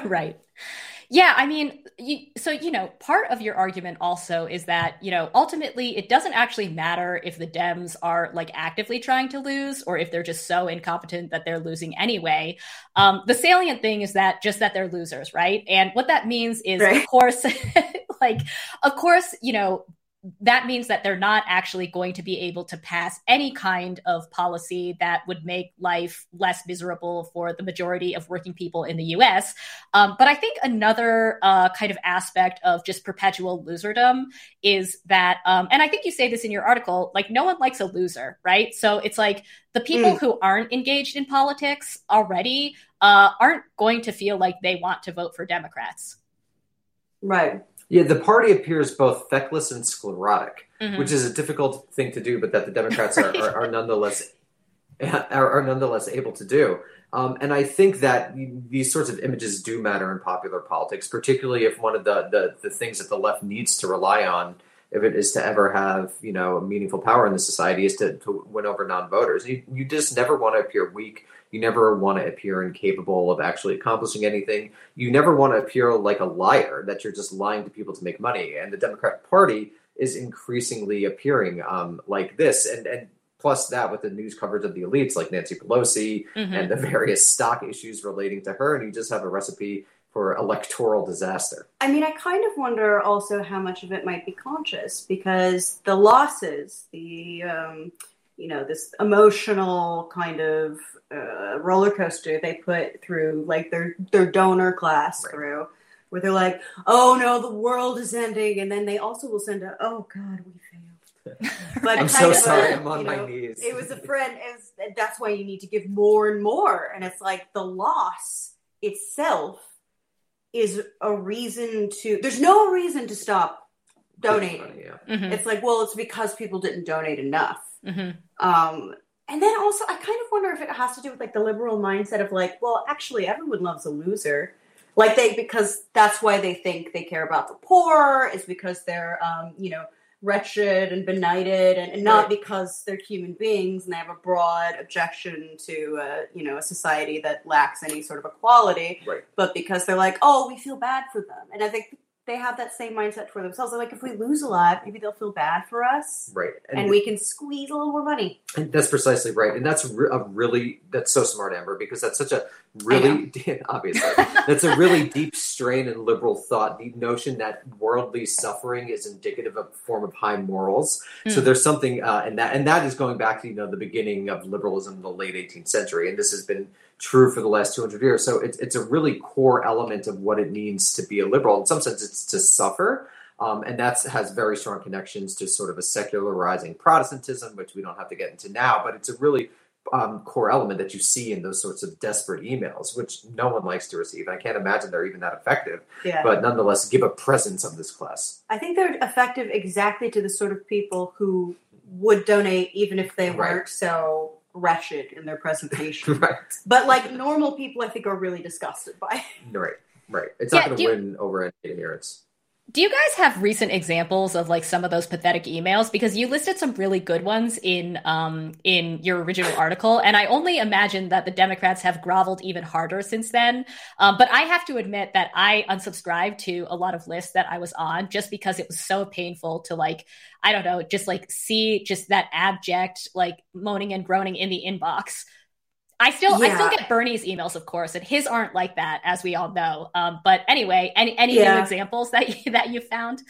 [SPEAKER 13] [laughs]
[SPEAKER 1] right. Yeah, I mean, you, so you know, part of your argument also is that you know ultimately it doesn't actually matter if the Dems are like actively trying to lose or if they're just so incompetent that they're losing anyway. Um, the salient thing is that just that they're losers, right? And what that means is,
[SPEAKER 12] Right.
[SPEAKER 1] of course, [laughs] like, of course, you know, that means that they're not actually going to be able to pass any kind of policy that would make life less miserable for the majority of working people in the US. Um, but I think another uh, kind of aspect of just perpetual loserdom is that, um, and I think you say this in your article, like no one likes a loser, right? So it's like the people
[SPEAKER 12] Mm.
[SPEAKER 1] who aren't engaged in politics already uh, aren't going to feel like they want to vote for Democrats.
[SPEAKER 12] Right.
[SPEAKER 13] Yeah, the party appears both feckless and sclerotic,
[SPEAKER 1] Mhm.
[SPEAKER 13] which is a difficult thing to do, but that the Democrats are, are, are nonetheless [laughs] are, are nonetheless able to do. Um, and I think that these sorts of images do matter in popular politics, particularly if one of the, the, the things that the left needs to rely on, if it is to ever have you know meaningful power in the society, is to, to win over non-voters. You, you just never want to appear weak. You never want to appear incapable of actually accomplishing anything. You never want to appear like a liar, that you're just lying to people to make money. And the Democratic Party is increasingly appearing um, like this. And, and plus that with the news coverage of the elites like Nancy Pelosi
[SPEAKER 1] Mhm.
[SPEAKER 13] and the [laughs] various stock issues relating to her, and you just have a recipe for electoral disaster.
[SPEAKER 12] I mean, I kind of wonder also how much of it might be conscious because the losses, the um, you know, this emotional kind of uh, roller coaster they put through, like their their donor class through, where they're like, "Oh no, the world is ending," and then they also will send a, "Oh God, we failed." [laughs] But
[SPEAKER 13] I'm so
[SPEAKER 12] of
[SPEAKER 13] sorry, I'm on my
[SPEAKER 12] know,
[SPEAKER 13] knees.
[SPEAKER 12] It was a friend. It was, that's why you need to give more and more, and it's like the loss itself is a reason to there's no reason to stop donating
[SPEAKER 13] Money, yeah.
[SPEAKER 1] Mhm.
[SPEAKER 12] it's like well it's because people didn't donate enough
[SPEAKER 1] Mhm.
[SPEAKER 12] um and then also i kind of wonder if it has to do with like the liberal mindset of like well actually everyone loves a loser like they because that's why they think they care about the poor is because they're um you know wretched and benighted and, and not
[SPEAKER 13] Right.
[SPEAKER 12] because they're human beings and they have a broad objection to uh, you know a society that lacks any sort of equality
[SPEAKER 13] Right.
[SPEAKER 12] but because they're like, oh, we feel bad for them. And I think they have that same mindset for themselves. They're like, if we lose a lot, maybe they'll feel bad for us
[SPEAKER 13] Right.
[SPEAKER 12] and, we can squeeze a little more money.
[SPEAKER 13] And that's precisely right, and that's a really that's so smart, Amber, because that's such a really [laughs] obviously that's a really deep strain in liberal thought. The notion that worldly suffering is indicative of a form of high morals. So
[SPEAKER 1] Hmm.
[SPEAKER 13] there's something, uh, and that and that is going back to you know the beginning of liberalism in the late 18th century, and this has been true for the last 200 years. So it's it's a really core element of what it means to be a liberal. In some sense, it's to suffer. Um, and that has very strong connections to sort of a secularizing Protestantism, which we don't have to get into now, but it's a really um, core element that you see in those sorts of desperate emails, which no one likes to receive. I can't imagine they're even that effective,
[SPEAKER 12] Yeah.
[SPEAKER 13] but nonetheless, give a presence of this class.
[SPEAKER 12] I think they're effective exactly to the sort of people who would donate even if they
[SPEAKER 13] Right.
[SPEAKER 12] weren't so wretched in their presentation. [laughs]
[SPEAKER 13] right.
[SPEAKER 12] But like normal people, I think are really disgusted by. it.
[SPEAKER 13] Right. Right. It's
[SPEAKER 1] Yeah,
[SPEAKER 13] not going
[SPEAKER 1] do
[SPEAKER 13] to
[SPEAKER 1] you-
[SPEAKER 13] win over any adherence.
[SPEAKER 1] Do you guys have recent examples of like some of those pathetic emails? Because you listed some really good ones in um in your original article, and I only imagine that the Democrats have groveled even harder since then. Um, but I have to admit that I unsubscribed to a lot of lists that I was on just because it was so painful to like I don't know, just like see just that abject like moaning and groaning in the inbox. I still I still get Bernie's emails, of course, and his aren't like that, as we all know. Um, but anyway, any any
[SPEAKER 12] Yeah.
[SPEAKER 1] new examples that you, that you found?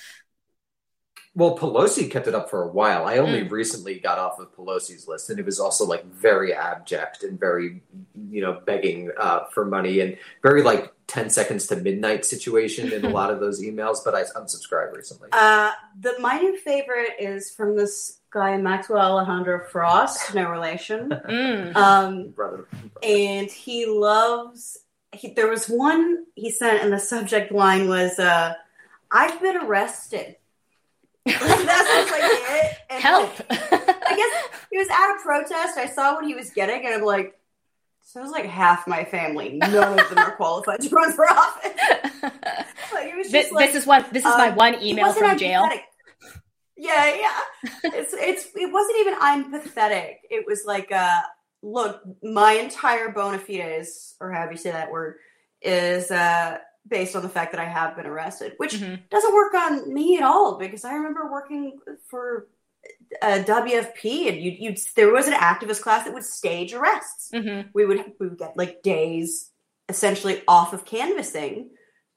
[SPEAKER 13] Well, Pelosi kept it up for a while. I only
[SPEAKER 1] Mm.
[SPEAKER 13] recently got off of Pelosi's list, and it was also like very abject and very, you know, begging uh, for money and very like 10 seconds to midnight situation in a [laughs] lot of those emails. But I unsubscribed recently.
[SPEAKER 12] Uh, the my new favorite is from this guy Maxwell Alejandro Frost, no relation. [laughs]
[SPEAKER 1] Mm.
[SPEAKER 12] Um,
[SPEAKER 13] Brother.
[SPEAKER 12] and he loves. He, there was one he sent, and the subject line was, uh, "I've been arrested." [laughs] Like, that's just like it. And
[SPEAKER 1] Help!
[SPEAKER 12] I guess he was at a protest. I saw what he was getting, and I'm like, so it's like half my family. None of them are [laughs] qualified to run for office. Like, it was
[SPEAKER 1] This,
[SPEAKER 12] like,
[SPEAKER 1] this is what this is my
[SPEAKER 12] um,
[SPEAKER 1] one email from jail.
[SPEAKER 12] empathetic. Yeah, yeah. It's it's it wasn't even I'm pathetic. It was like uh look, my entire bona fides, or however you say that word, is uh based on the fact that I have been arrested, which
[SPEAKER 1] Mhm.
[SPEAKER 12] doesn't work on me at all because I remember working for uh, WFP and you you there was an activist class that would stage arrests.
[SPEAKER 1] Mhm.
[SPEAKER 12] We would we would get like days essentially off of canvassing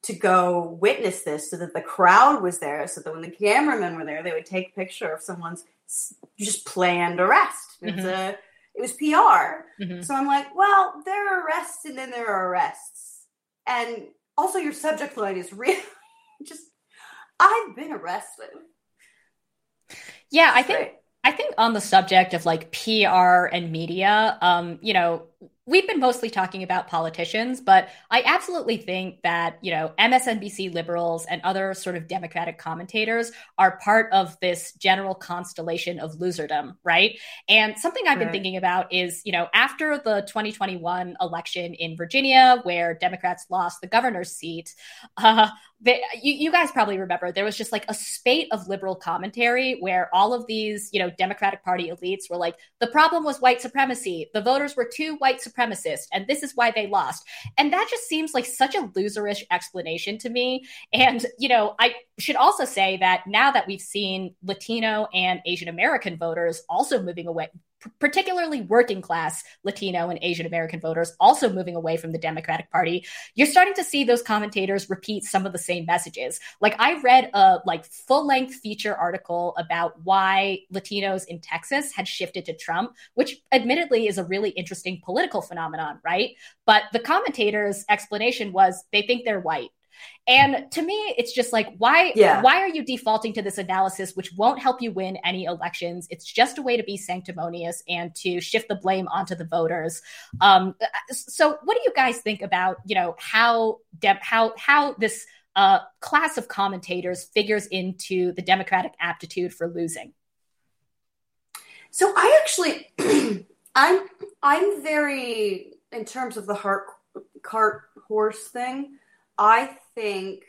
[SPEAKER 12] to go witness this so that the crowd was there so that when the cameramen were there they would take a picture of someone's just planned arrest. It was a it was pr
[SPEAKER 1] Mhm.
[SPEAKER 12] so i'm like well there are arrests and then there are arrests. And also your subject line is [laughs] really just i've been arrested.
[SPEAKER 1] Yeah, I think I think on the subject of like PR and media, um, you know, we've been mostly talking about politicians, but I absolutely think that, you know, MSNBC liberals and other sort of Democratic commentators are part of this general constellation of loserdom, right? And something I've been
[SPEAKER 14] Right.
[SPEAKER 1] thinking about is, you know, after the 2021 election in Virginia, where Democrats lost the governor's seat, [laughs] uh, they, you, you guys probably remember there was just like a spate of liberal commentary where all of these, you know, Democratic Party elites were like, the problem was white supremacy. The voters were too white supremacist, and this is why they lost. And that just seems like such a loserish explanation to me. And, you know, I should also say that now that we've seen Latino and Asian American voters also moving away, particularly working class Latino and Asian American voters also moving away from the Democratic Party, you're starting to see those commentators repeat some of the same messages. Like I read a like full length feature article about why Latinos in Texas had shifted to Trump, which admittedly is a really interesting political phenomenon, right? But the commentators' explanation was they think they're white. And to me, it's just like, why,
[SPEAKER 12] Yeah.
[SPEAKER 1] why are you defaulting to this analysis, which won't help you win any elections? It's just a way to be sanctimonious and to shift the blame onto the voters. Um, so, what do you guys think about, you know, how de- how how this uh, class of commentators figures into the Democratic aptitude for losing?
[SPEAKER 12] So I actually, [clears throat] I'm I'm very in terms of the heart cart horse thing. I think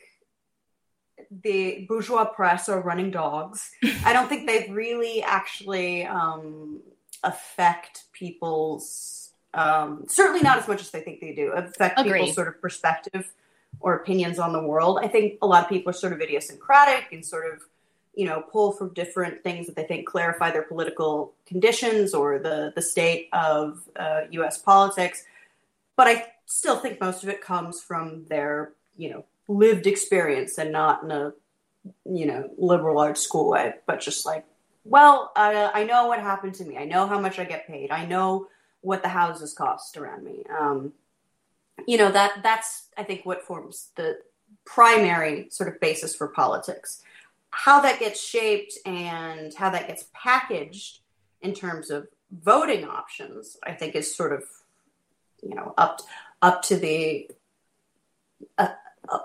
[SPEAKER 12] the bourgeois press are running dogs. [laughs] I don't think they really actually um, affect people's um, certainly not as much as they think they do affect
[SPEAKER 1] Agreed.
[SPEAKER 12] people's sort of perspective or opinions on the world. I think a lot of people are sort of idiosyncratic and sort of you know pull from different things that they think clarify their political conditions or the the state of uh, U.S. politics. But I still think most of it comes from their you know lived experience and not in a you know liberal arts school way, but just like well, I know what happened to me. I know how much I get paid. I know what the houses cost around me. Um, you know that that's I think what forms the primary sort of basis for politics. How that gets shaped and how that gets packaged in terms of voting options, I think, is sort of you know up up to the uh,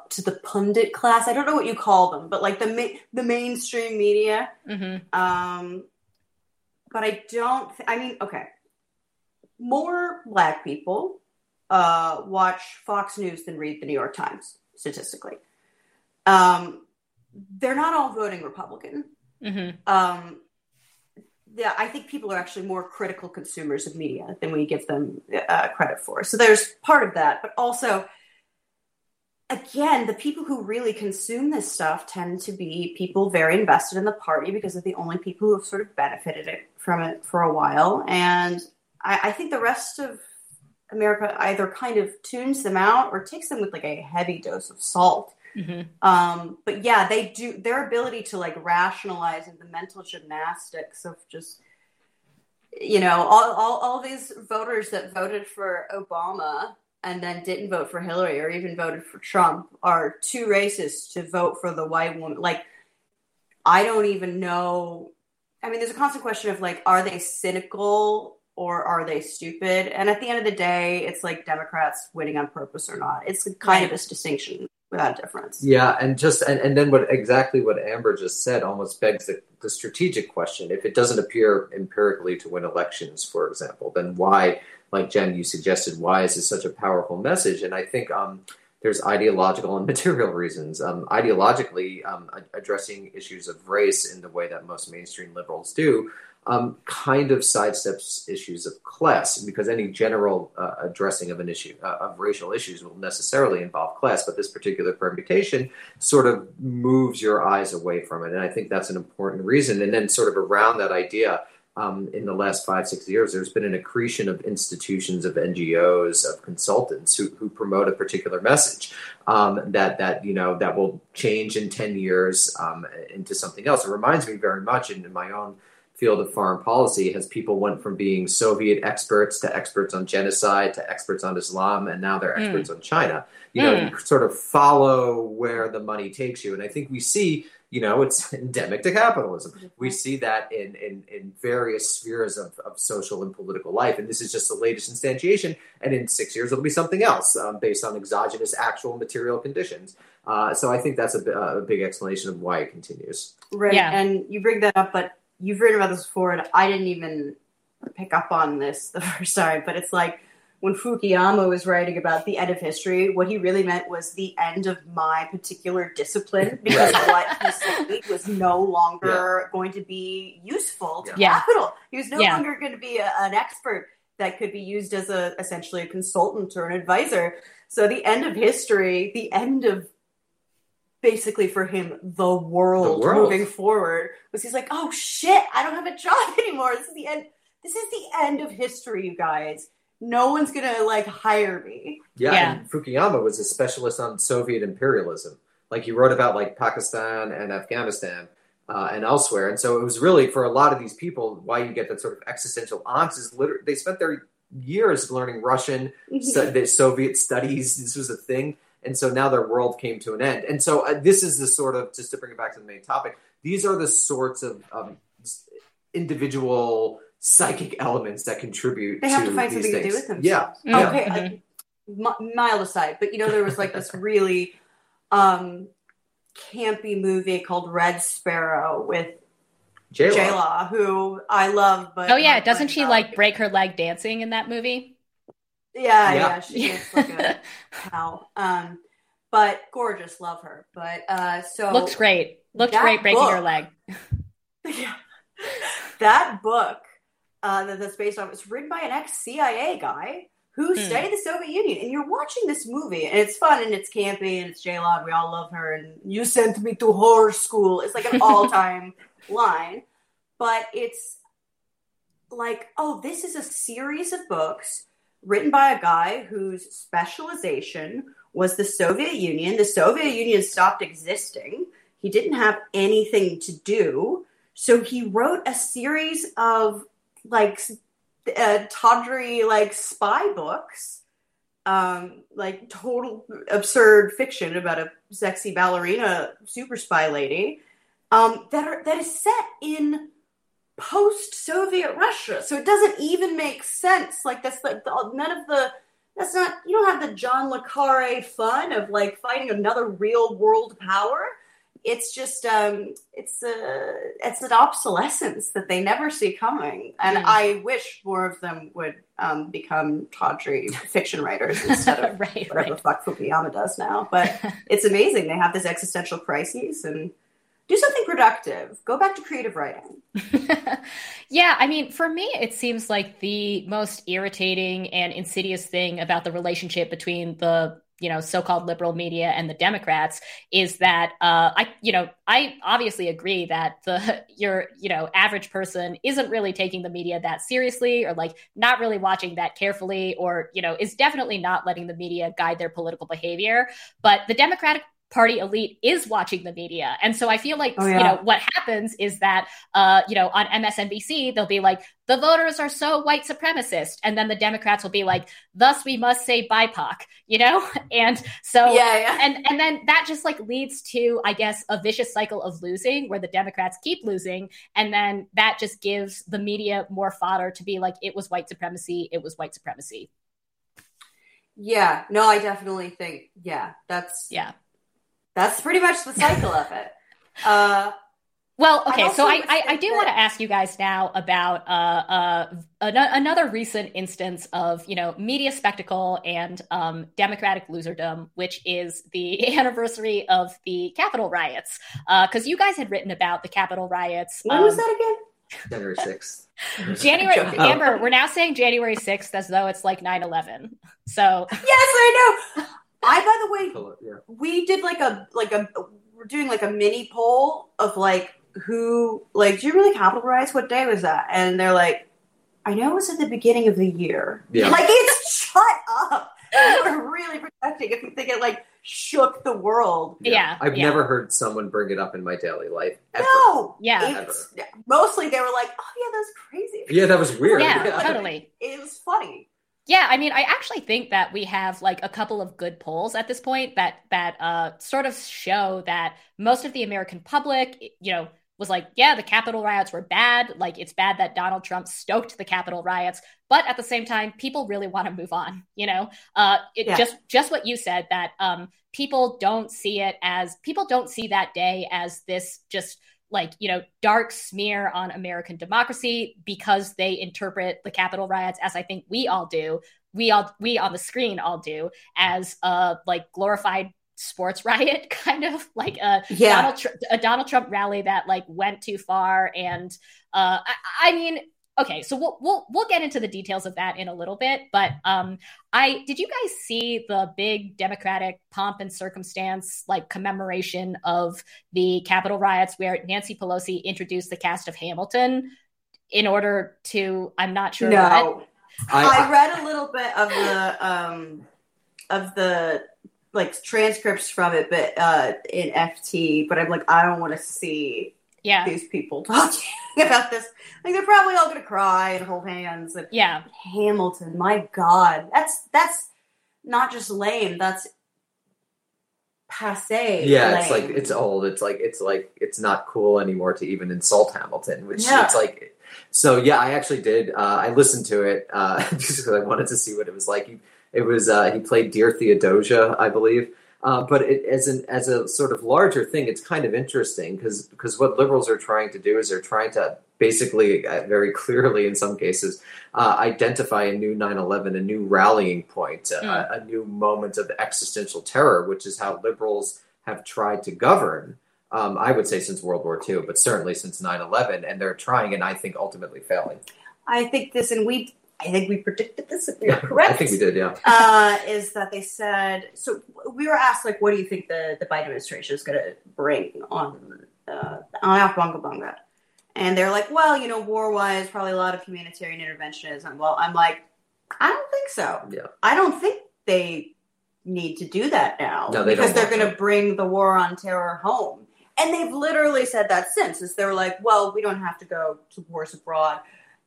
[SPEAKER 12] to the pundit class. I don't know what you call them, but like the ma- the mainstream media.
[SPEAKER 1] Mm-hmm.
[SPEAKER 12] Um, but I don't. Th- I mean, okay. more black people uh, watch Fox News than read the New York Times statistically. Um, they're not all voting Republican.
[SPEAKER 1] Mm-hmm.
[SPEAKER 12] Um, yeah, I think people are actually more critical consumers of media than we give them uh, credit for. So there's part of that, but also, again, the people who really consume this stuff tend to be people very invested in the party because they're the only people who have sort of benefited it, from it for a while. And I, I think the rest of America either kind of tunes them out or takes them with like a heavy dose of salt.
[SPEAKER 1] Mm-hmm.
[SPEAKER 12] Um, but yeah, they do their ability to like rationalize and the mental gymnastics of just you know all, all, all these voters that voted for Obama and then didn't vote for Hillary or even voted for Trump are too racist to vote for the white woman. Like I don't even know. I mean, there's a constant question of like, are they cynical or are they stupid? And at the end of the day, it's like Democrats winning on purpose or not. It's kind of this distinction a difference.
[SPEAKER 13] Yeah, and just and, and then what exactly what Amber just said almost begs the, the strategic question. If it doesn't appear empirically to win elections, for example, then why, like Jen, you suggested, why is this such a powerful message? And I think um, there's ideological and [laughs] material reasons. Um, ideologically, um, addressing issues of race in the way that most mainstream liberals do um, kind of sidesteps issues of class because any general uh, addressing of an issue uh, of racial issues will necessarily involve class, but this particular permutation sort of moves your eyes away from it, and I think that's an important reason. And then, sort of around that idea. Um, in the last five, six years, there's been an accretion of institutions, of NGOs, of consultants who, who promote a particular message um, that that you know that will change in ten years um, into something else. It reminds me very much in, in my own field of foreign policy as people went from being Soviet experts to experts on genocide to experts on Islam, and now they're experts
[SPEAKER 1] Mm.
[SPEAKER 13] on China. You know,
[SPEAKER 1] Mm.
[SPEAKER 13] you sort of follow where the money takes you, and I think we see. You know, it's [laughs] endemic to capitalism. We see that in in, in various spheres of, of social and political life, and this is just the latest instantiation. And in six years, it'll be something else um, based on exogenous, actual material conditions. Uh, so I think that's a, a big explanation of why it continues.
[SPEAKER 12] Right. yeah. And you bring that up, but you've written about this before, and I didn't even pick up on this the [laughs] first time. But it's like when Fukuyama was writing about the end of history, what he really meant was the end of my particular discipline [laughs] because what he studied was no longer going to be useful to
[SPEAKER 1] Yeah.
[SPEAKER 12] capital. He was no
[SPEAKER 1] Yeah.
[SPEAKER 12] longer going to be a, an expert that could be used as a essentially a consultant or an advisor. So the end of history, the end of basically for him the world,
[SPEAKER 13] The world.
[SPEAKER 12] moving forward was he's like, oh shit, I don't have a job [laughs] anymore. This is the end. This is the end of history, you guys. No one's gonna like hire me.
[SPEAKER 13] Yeah,
[SPEAKER 1] Yeah.
[SPEAKER 13] and Fukuyama was a specialist on Soviet imperialism. Like he wrote about like Pakistan and Afghanistan uh, and elsewhere. And so it was really for a lot of these people why you get that sort of existential angst is literally they spent their years learning Russian, so, the Soviet studies. [laughs] This was a thing, and so now their world came to an end. And so uh, this is the sort of just to bring it back to the main topic. These are the sorts of um, s- individual psychic elements that contribute.
[SPEAKER 12] They have
[SPEAKER 13] to
[SPEAKER 12] to find
[SPEAKER 13] these
[SPEAKER 12] something to do
[SPEAKER 13] things.
[SPEAKER 12] with
[SPEAKER 13] Yeah,
[SPEAKER 12] themselves.
[SPEAKER 13] yeah.
[SPEAKER 12] Okay, I, mi- mild aside, but you know there was like this really um campy movie called Red Sparrow with
[SPEAKER 13] J-Law.
[SPEAKER 12] Who I love, but
[SPEAKER 1] Oh yeah, doesn't she
[SPEAKER 12] don't.
[SPEAKER 1] like break her leg dancing in that movie?
[SPEAKER 12] Yeah,
[SPEAKER 1] Yeah.
[SPEAKER 12] yeah, she looks like a [laughs] cow. Um, but gorgeous, love her. But uh, so
[SPEAKER 1] Looks great.
[SPEAKER 12] Looks
[SPEAKER 1] great breaking her
[SPEAKER 12] book-
[SPEAKER 1] leg. [laughs]
[SPEAKER 12] That book uh, that that's based on was written by an ex CIA guy who
[SPEAKER 1] Hmm.
[SPEAKER 12] studied the Soviet Union. And you're watching this movie, and it's fun and it's campy and it's J Law. We all love her. And you sent me to horror school. It's like an [laughs] all time line, but it's like, oh, this is a series of books written by a guy whose specialization was the Soviet Union. The Soviet Union stopped existing. He didn't have anything to do. So he wrote a series of like uh, tawdry like spy books, um, like total absurd fiction about a sexy ballerina super spy lady um, that are that is set in post-Soviet Russia. So it doesn't even make sense. Like that's the none of the that's not you don't have the John le Carre fun of like fighting another real world power. It's just um, it's a it's an obsolescence that they never see coming, and
[SPEAKER 1] Mm.
[SPEAKER 12] I wish more of them would um, become tawdry fiction writers instead of [laughs]
[SPEAKER 1] right,
[SPEAKER 12] whatever the fuck Fukuyama does now. But [laughs] it's amazing they have this existential crisis and do something productive. Go back to creative writing. [laughs]
[SPEAKER 1] Yeah, I mean, for me, it seems like the most irritating and insidious thing about the relationship between the you know so-called liberal media and the democrats is that uh i you know i obviously agree that the [laughs] your you know average person isn't really taking the media that seriously or like not really watching that carefully or you know is definitely not letting the media guide their political behavior. But the democratic party elite is watching the media. And so i feel like
[SPEAKER 12] Oh,
[SPEAKER 1] you know what happens is that uh you know on msnbc they'll be like the voters are so white supremacist. And then the democrats will be like thus we must say bipoc you know? [laughs] And so
[SPEAKER 12] Yeah, yeah.
[SPEAKER 1] and and then that just like leads to i guess a vicious cycle of losing where the democrats keep losing. And then that just gives the media more fodder to be like it was white supremacy. It was white supremacy.
[SPEAKER 12] Yeah, no, I definitely think yeah, that's
[SPEAKER 1] yeah,
[SPEAKER 12] that's pretty much the cycle of it. [laughs] Uh,
[SPEAKER 1] Well, okay,
[SPEAKER 12] also
[SPEAKER 1] so I, I, I do
[SPEAKER 12] that-
[SPEAKER 1] want to ask you guys now about uh, uh, an- another recent instance of you know media spectacle and um, democratic loserdom, which is the [laughs] anniversary of the Capitol riots. Because you guys had written about the Capitol riots.
[SPEAKER 12] when was
[SPEAKER 1] um,
[SPEAKER 12] that again?
[SPEAKER 13] January sixth. [laughs]
[SPEAKER 1] January, Amber, we're now saying January 6th as though it's like 9 11. So,
[SPEAKER 12] Yes, I know. I by the way,
[SPEAKER 13] yeah.
[SPEAKER 12] we did like a like a we're doing like a mini poll of like who like do you really capitalize? What day was that? And they're like, I know it was at the beginning of the year.
[SPEAKER 13] Yeah.
[SPEAKER 12] Like it's shut up. We were really protecting if you think it like shook the world.
[SPEAKER 1] yeah.
[SPEAKER 13] I've
[SPEAKER 1] yeah.
[SPEAKER 13] never heard someone bring it up in my daily life. Ever.
[SPEAKER 12] No.
[SPEAKER 1] Yeah.
[SPEAKER 12] It's, mostly they were like, Oh yeah, that's crazy.
[SPEAKER 13] Yeah, that was weird.
[SPEAKER 1] Yeah, [laughs] totally.
[SPEAKER 12] It was funny.
[SPEAKER 1] Yeah, I mean, I actually think that we have like a couple of good polls at this point that that uh, sort of show that most of the American public, you know, was like, yeah, the Capitol riots were bad. Like, it's bad that Donald Trump stoked the Capitol riots, but at the same time, people really want to move on. You know, uh, it
[SPEAKER 12] Yeah.
[SPEAKER 1] just just what you said that um, people don't see it as people don't see that day as this just like you know dark smear on american democracy because they interpret the capitol riots as i think we all do we all we on the screen all do as a like glorified sports [laughs] riot kind of like a
[SPEAKER 12] Yeah.
[SPEAKER 1] donald Tr- a donald trump rally that like went too far and uh i, I mean okay so we'll, we'll we'll get into the details of that in a little bit but um i did you guys see the big democratic pomp and circumstance like commemoration of the capitol riots where nancy pelosi introduced the cast of hamilton in order to i'm not sure what.
[SPEAKER 12] No.
[SPEAKER 13] I-
[SPEAKER 12] I, read a little bit of the um of the like transcripts from it, but uh in FT, but I'm like, I don't want to see
[SPEAKER 1] yeah
[SPEAKER 12] these people [laughs] talking about this. Like they're probably all gonna cry and hold hands and
[SPEAKER 1] yeah
[SPEAKER 12] Hamilton, my God. That's that's not just lame, that's passe.
[SPEAKER 13] Yeah, it's like it's old. It's like it's like it's not cool anymore to even insult Hamilton, which
[SPEAKER 12] Yeah.
[SPEAKER 13] it's like. So yeah, I actually did. Uh, I listened to it uh, [laughs] just because I wanted to see what it was like. It was uh, he played Dear Theodosia, I believe. Uh, but it, as an as a sort of larger thing, it's kind of interesting because because what liberals are trying to do is they're trying to basically uh, very clearly in some cases uh, identify a new 9-11 a new rallying point a,
[SPEAKER 1] Mm.
[SPEAKER 13] a new moment of existential terror which is how liberals have tried to govern um, i would say since world war ii but certainly since 9-11 and they're trying and i think ultimately failing
[SPEAKER 12] I think this and we I think we predicted this if we are correct.
[SPEAKER 13] i think we did yeah.
[SPEAKER 12] uh, is that they said so we were asked like what do you think the, the Biden administration is going to bring on uh, on Afghan Bunga and they're like well you know war wise probably a lot of humanitarian interventionism well I'm like I don't think so.
[SPEAKER 13] Yeah.
[SPEAKER 12] I don't think they need to do that now
[SPEAKER 13] No, they
[SPEAKER 12] because they're going to. bring the war on terror home. And they've literally said that since is they're like well we don't have to go to wars abroad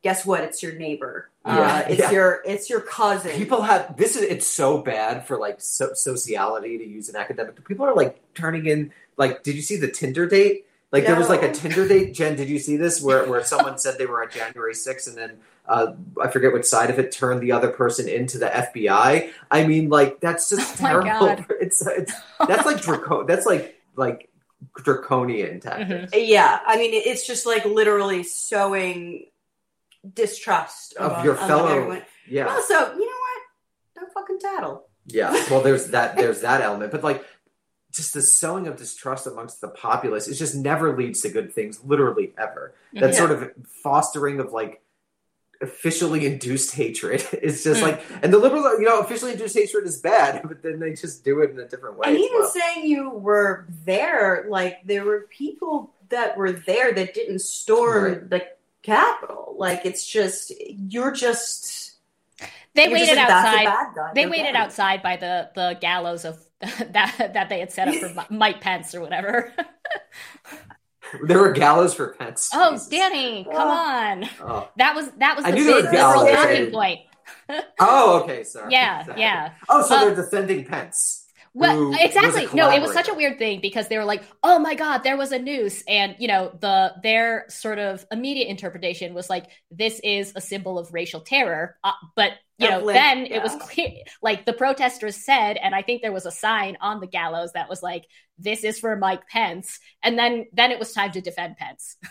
[SPEAKER 12] guess what? It's your neighbor. Uh,
[SPEAKER 13] Yeah,
[SPEAKER 12] it's
[SPEAKER 13] yeah.
[SPEAKER 12] your it's your cousin.
[SPEAKER 13] People have this is it's so bad for like so, sociality to use an academic people are like turning in like did you see the tinder date? Like there was like a tinder date. Jen did you see this where, where someone said they were on january 6th and then uh, i forget which side of it turned the other person into the fbi i? Mean like that's just [laughs]
[SPEAKER 1] Oh
[SPEAKER 13] terrible. [laughs] It's, it's that's like draco that's like like draconian tactics.
[SPEAKER 12] Yeah, I mean, it's just like literally sowing distrust
[SPEAKER 13] of your fellow.
[SPEAKER 12] everyone.
[SPEAKER 13] Yeah,
[SPEAKER 12] Also, you know what? Don't fucking tattle.
[SPEAKER 13] Yeah, well, there's that [laughs] there's that element, but like just the sowing of distrust amongst the populace, it just never leads to good things, literally ever. That
[SPEAKER 12] Yeah.
[SPEAKER 13] sort of fostering of like officially induced hatred [laughs] is just
[SPEAKER 12] Mm.
[SPEAKER 13] like, and the liberals, you know, officially induced hatred is bad, [laughs] but then they just do it in a different way.
[SPEAKER 12] And even
[SPEAKER 13] well.
[SPEAKER 12] saying you were there, like there were people that were there that didn't storm
[SPEAKER 13] Right.
[SPEAKER 12] the Capitol. Like it's just you're just
[SPEAKER 1] They
[SPEAKER 12] you're
[SPEAKER 1] waited
[SPEAKER 12] like, "That's a
[SPEAKER 1] outside. They
[SPEAKER 12] They're
[SPEAKER 1] waited
[SPEAKER 12] bad."
[SPEAKER 1] outside by the the gallows of [laughs] that that they had set up for [laughs] Mike Pence or whatever. [laughs]
[SPEAKER 13] there were gallows for Pence.
[SPEAKER 1] oh, Danny, come ah. on.
[SPEAKER 13] Oh.
[SPEAKER 1] That was that was the big
[SPEAKER 13] gallows.
[SPEAKER 1] talking point.
[SPEAKER 13] Oh, okay, sorry.
[SPEAKER 1] Yeah,
[SPEAKER 13] Sorry.
[SPEAKER 1] yeah.
[SPEAKER 13] Oh, so they're um, defending Pence. Who
[SPEAKER 1] Well,
[SPEAKER 13] was a
[SPEAKER 1] exactly. No, it was such a weird thing because they were like, "Oh my god, there was a noose," and you know, the their sort of immediate interpretation was like, "This is a symbol of racial terror." Uh, but you
[SPEAKER 12] Of
[SPEAKER 1] know,
[SPEAKER 12] like-
[SPEAKER 1] then it was clear, like the protesters said, and I think there was a sign on the gallows that was like, "This is for Mike Pence," and then then it was time to defend Pence. [laughs]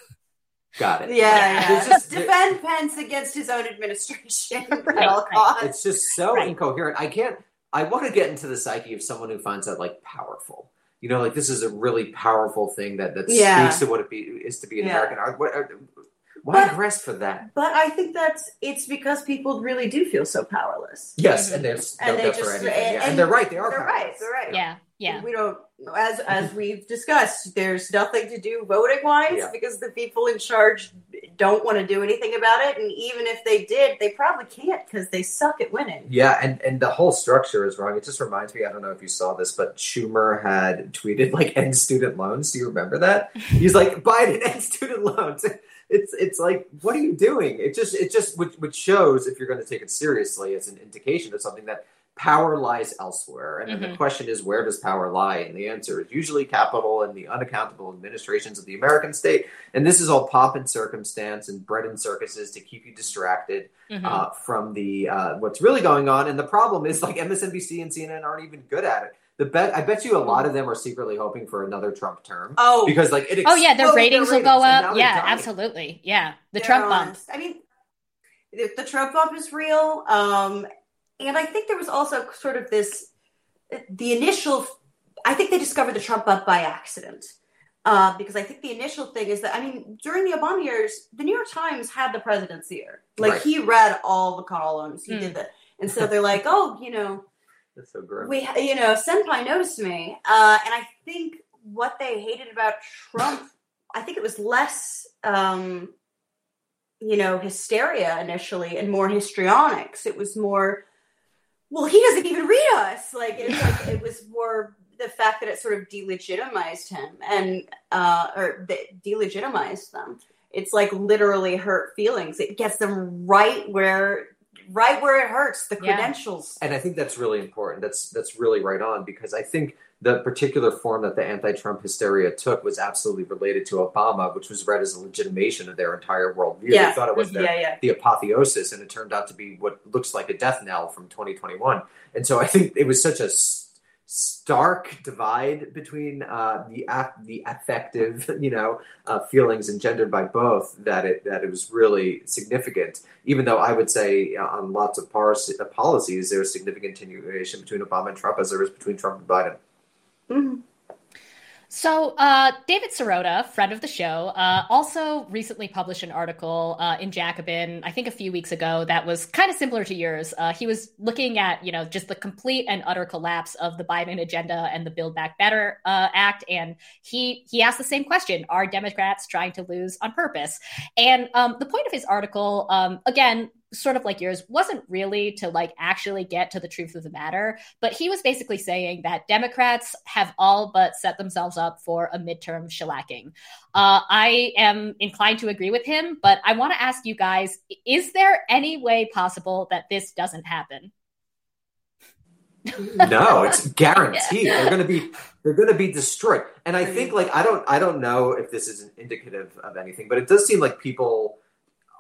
[SPEAKER 13] Got it.
[SPEAKER 12] Yeah, yeah.
[SPEAKER 13] There's just- [laughs]
[SPEAKER 12] defend Pence against his own administration [laughs]
[SPEAKER 1] Right,
[SPEAKER 12] at all
[SPEAKER 1] right.
[SPEAKER 12] costs.
[SPEAKER 13] it's just so
[SPEAKER 1] Right.
[SPEAKER 13] incoherent. I can't. I want to get into the psyche of someone who finds that like powerful. You know, like this is a really powerful thing that that
[SPEAKER 12] Yeah.
[SPEAKER 13] speaks to what it be, is to be an
[SPEAKER 12] Yeah.
[SPEAKER 13] American. Are, what, are, why
[SPEAKER 12] But-
[SPEAKER 13] grasp for that?
[SPEAKER 12] But I think that's it's because people really do feel so powerless.
[SPEAKER 13] Yes, mm-hmm. and there's no
[SPEAKER 12] And they
[SPEAKER 13] doubt for
[SPEAKER 12] just
[SPEAKER 13] anything.
[SPEAKER 12] and,
[SPEAKER 13] yeah. and they're right. They are
[SPEAKER 12] They're
[SPEAKER 13] powerless.
[SPEAKER 12] right. They're right.
[SPEAKER 1] Yeah, yeah.
[SPEAKER 12] We don't as as we've discussed. There's nothing to do voting wise
[SPEAKER 13] Yeah.
[SPEAKER 12] because the people in charge don't want to do anything about it, and even if they did, they probably can't because they suck at winning.
[SPEAKER 13] Yeah, and, and the whole structure is wrong. It just reminds me, I don't know if you saw this, but Schumer had tweeted like end student loans. Do you remember that? [laughs] He's like, Biden end student loans. [laughs] It's it's like, what are you doing? It just it just which, which shows if you're going to take it seriously as an indication of something that power lies elsewhere. And then the question is, where does power lie? And the answer is usually capital and the unaccountable administrations of the American state. And this is all pomp and circumstance and bread and circuses to keep you distracted
[SPEAKER 1] Mhm.
[SPEAKER 13] uh, from the uh, what's really going on. And the problem is like MSNBC and CNN aren't even good at it. The bet I bet you a lot of them are secretly hoping for another Trump term
[SPEAKER 12] Oh,
[SPEAKER 13] because like it
[SPEAKER 1] oh yeah, their
[SPEAKER 13] exploded
[SPEAKER 1] ratings will go
[SPEAKER 13] ratings, and now
[SPEAKER 1] up. Yeah,
[SPEAKER 13] dying.
[SPEAKER 1] absolutely. Yeah, the
[SPEAKER 12] They're
[SPEAKER 1] Trump bump.
[SPEAKER 12] I mean, the, the Trump bump is real, um, and I think there was also sort of this the initial. I think they discovered the Trump bump by accident. Uh, because I think the initial thing is that I mean during the Obama years, the New York Times had the president's ear. Like
[SPEAKER 13] Right.
[SPEAKER 12] he read all the columns, he
[SPEAKER 1] Mm.
[SPEAKER 12] did that, and so they're like, oh, you know,
[SPEAKER 13] That's so grim.
[SPEAKER 12] we you know senpai noticed me uh, and i think what they hated about trump i think it was less um, you know hysteria initially and more histrionics it was more well he doesn't even read us. Like it's like it was more the fact that it sort of delegitimized him and uh, or de- delegitimized them. It's like literally hurt feelings. It gets them right where right where it hurts the
[SPEAKER 1] Yeah.
[SPEAKER 12] credentials.
[SPEAKER 13] And I think that's really important. That's that's really right on because I think the particular form that the anti-Trump hysteria took was absolutely related to Obama, which was read as a legitimation of their entire worldview.
[SPEAKER 12] Yeah.
[SPEAKER 13] They thought it was the,
[SPEAKER 12] Yeah, yeah.
[SPEAKER 13] the apotheosis, and it turned out to be what looks like a death knell from 2021. And so I think it was such a s- stark divide between uh, the the affective, [laughs] you know, uh, feelings engendered by both that it that it was really significant. Even though I would say uh, on lots of policy, uh, policies there's significant continuation between Obama and Trump as there is between Trump and Biden.
[SPEAKER 1] So, uh, David Sirota, friend of the show, uh, also recently published an article uh, in Jacobin, I think a few weeks ago, that was kind of similar to yours. Uh, he was looking at, you know, just the complete and utter collapse of the Biden agenda and the Build Back Better uh, Act, and he he asked the same question: Are Democrats trying to lose on purpose? And um, the point of his article, um, again, sort of like yours, wasn't really to like actually get to the truth of the matter, but he was basically saying that Democrats have all but set themselves up for a midterm shellacking. Uh, I am inclined to agree with him, but I want to ask you guys: Is there any way possible that this doesn't happen? [laughs]
[SPEAKER 13] no, it's guaranteed. [laughs] They're going to be they're going to be destroyed. And I think like I don't I don't know if this is indicative of anything, but it does seem like people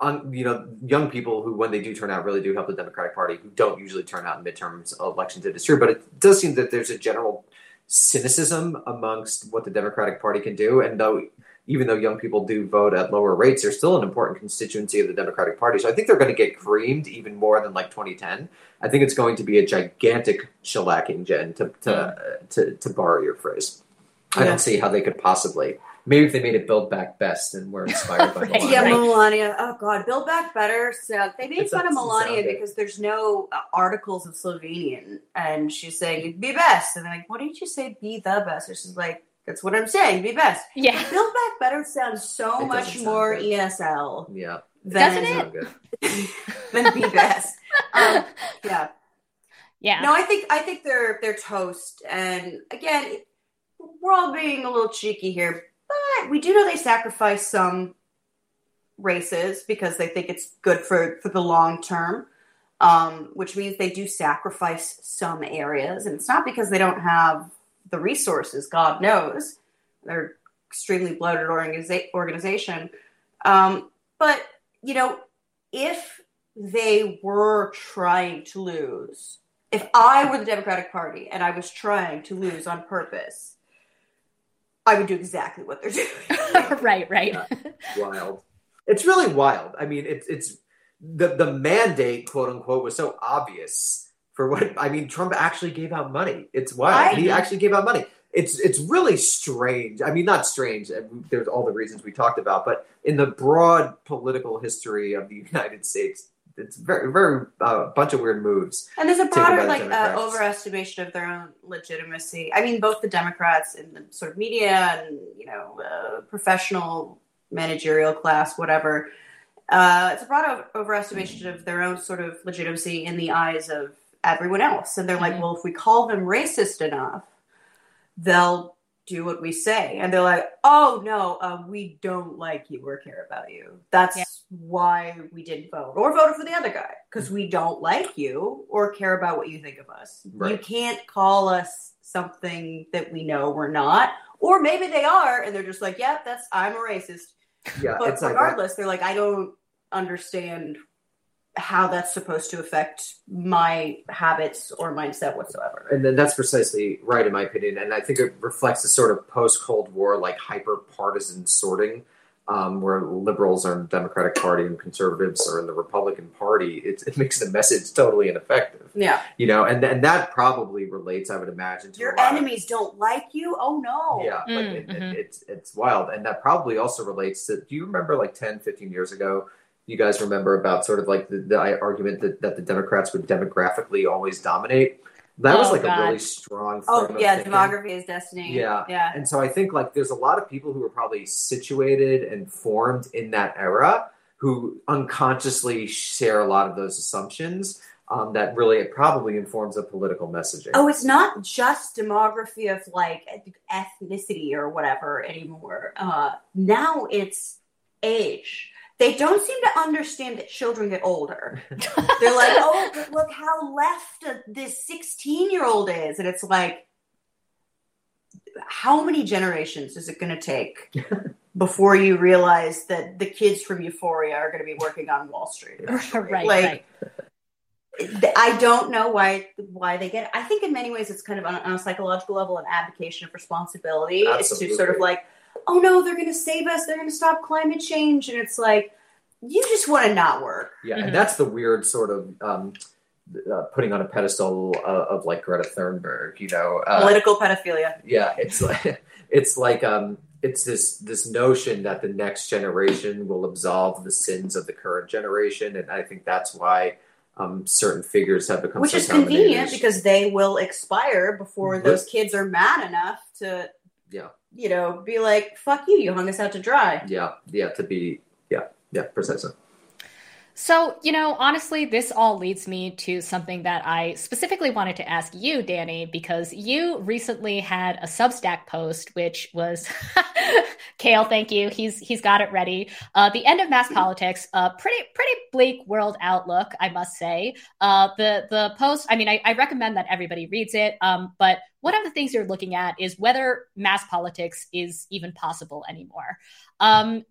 [SPEAKER 13] on you know young people who when they do turn out really do help the Democratic Party who don't usually turn out in midterms elections. It is true, but it does seem that there's a general cynicism amongst what the Democratic Party can do. And though, even though young people do vote at lower rates, they're still an important constituency of the Democratic Party. So I think they're going to get creamed even more than like 2010. I think it's going to be a gigantic shellacking, Jen, to to mm. to, to, borrow your phrase. I don't see how they could possibly. Maybe if they made it Build Back Best and were inspired by [laughs] Melania.
[SPEAKER 12] yeah, Melania. Oh God, Build Back Better. So they made fun of Melania because there's no uh, articles in Slovenian, and she's saying "be best," and they're like, "What did you say? Be the best?" And she's like, "That's what I'm saying. Be best."
[SPEAKER 1] Yeah.
[SPEAKER 12] Build Back Better sounds so it much more good. ESL.
[SPEAKER 13] Yeah.
[SPEAKER 12] Than, Doesn't it? [laughs] than Be Best. um, yeah.
[SPEAKER 1] Yeah.
[SPEAKER 12] No, I think I think they're they're toast, and again, we're all being a little cheeky here but we do know they sacrifice some races because they think it's good for, for the long term, um, which means they do sacrifice some areas. And it's not because they don't have the resources, God knows. They're extremely bloated organiza- organization. Um, but, you know, if they were trying to lose, if I were the Democratic Party and I was trying to lose on purpose, I would do exactly what they're [laughs] doing. [laughs]
[SPEAKER 1] right, right.
[SPEAKER 13] Yeah, wild. It's really wild. I mean, it's it's the the mandate, quote unquote, was so obvious for what I mean. Trump actually gave out money. It's wild. He actually gave out money. It's it's really strange. I mean, not strange. There's all the reasons we talked about, but in the broad political history of the [laughs] United States, it's very very a uh, bunch of weird moves.
[SPEAKER 12] And there's a broader like uh, overestimation of their own legitimacy. I mean, both the Democrats and the sort of media and you know uh, professional managerial class, whatever. Uh, it's a broad overestimation of their own sort of legitimacy in the eyes of everyone else. And they're like, mm-hmm. well, if we call them racist enough, they'll do what we say. And they're like, oh, no, uh, we don't like you or care about you. That's yeah. why we didn't vote or voted for the other guy because we don't like you or care about what you think of us. Right. You can't call us something that we know we're not. Or maybe they are and they're just like, yeah, that's, I'm a racist. Yeah, but regardless, like they're like, I don't understand how that's supposed to affect my habits or mindset whatsoever.
[SPEAKER 13] And then that's precisely right, in my opinion. And I think it reflects the sort of post Cold War, like hyper partisan sorting, um, where liberals are in the Democratic Party and conservatives are in the Republican Party. It, it, makes the message totally ineffective.
[SPEAKER 12] Yeah.
[SPEAKER 13] You know, and, and that probably relates, I would imagine, to
[SPEAKER 12] your enemies of, don't like you. Oh, no.
[SPEAKER 13] Yeah. Mm, it, mm-hmm. it's, it's wild. And that probably also relates to do you remember like 10, 15 years ago? You guys remember about sort of like the, the argument that, that the Democrats would demographically always dominate. That oh, was like God. a really strong.
[SPEAKER 12] Oh yeah, demography is destiny.
[SPEAKER 13] Yeah,
[SPEAKER 12] yeah.
[SPEAKER 13] And so I think like there's a lot of people who are probably situated and formed in that era who unconsciously share a lot of those assumptions. Um, that really it probably informs a political messaging.
[SPEAKER 12] Oh, it's not just demography of like ethnicity or whatever anymore. Uh, now it's age they don't seem to understand that children get older. [laughs] They're like, oh, look how left this 16 year old is. And it's like, how many generations is it going to take [laughs] before you realize that the kids from Euphoria are going to be working on Wall Street? [laughs]
[SPEAKER 1] right.
[SPEAKER 12] Like,
[SPEAKER 1] right.
[SPEAKER 12] I don't know why why they get it. I think in many ways it's kind of on, on a psychological level an abdication of responsibility. Absolutely. It's to sort of like oh no, they're going to save us. They're going to stop climate change. And it's like, you just want to not work.
[SPEAKER 13] Yeah. Mm-hmm. And that's the weird sort of, um, uh, putting on a pedestal uh, of like Greta Thunberg, you know,
[SPEAKER 12] uh, political pedophilia.
[SPEAKER 13] Yeah, it's like [laughs] it's like um, it's this this notion that the next generation will absolve the sins of the current generation, and I think that's why um, certain figures have become
[SPEAKER 12] which is convenient because they will expire before those kids are mad enough to
[SPEAKER 13] yeah
[SPEAKER 12] you know, be like, fuck you, you hung us out to dry.
[SPEAKER 13] Yeah, yeah, to be, yeah, yeah, precisely.
[SPEAKER 1] So, you know, honestly, this all leads me to something that I specifically wanted to ask you, Danny, because you recently had a Substack post, which was [laughs] Kale. Thank you. He's he's got it ready. Uh, the end of mass politics. Uh, pretty pretty bleak world outlook, I must say. Uh, the the post. I mean, I, I recommend that everybody reads it. Um, but one of the things you're looking at is whether mass politics is even possible anymore. Um,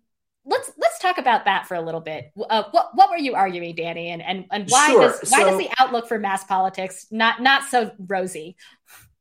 [SPEAKER 1] let's let's talk about that for a little bit. Uh, what what were you arguing, Danny, and and, and why sure. does why so, does the outlook for mass politics not not so rosy?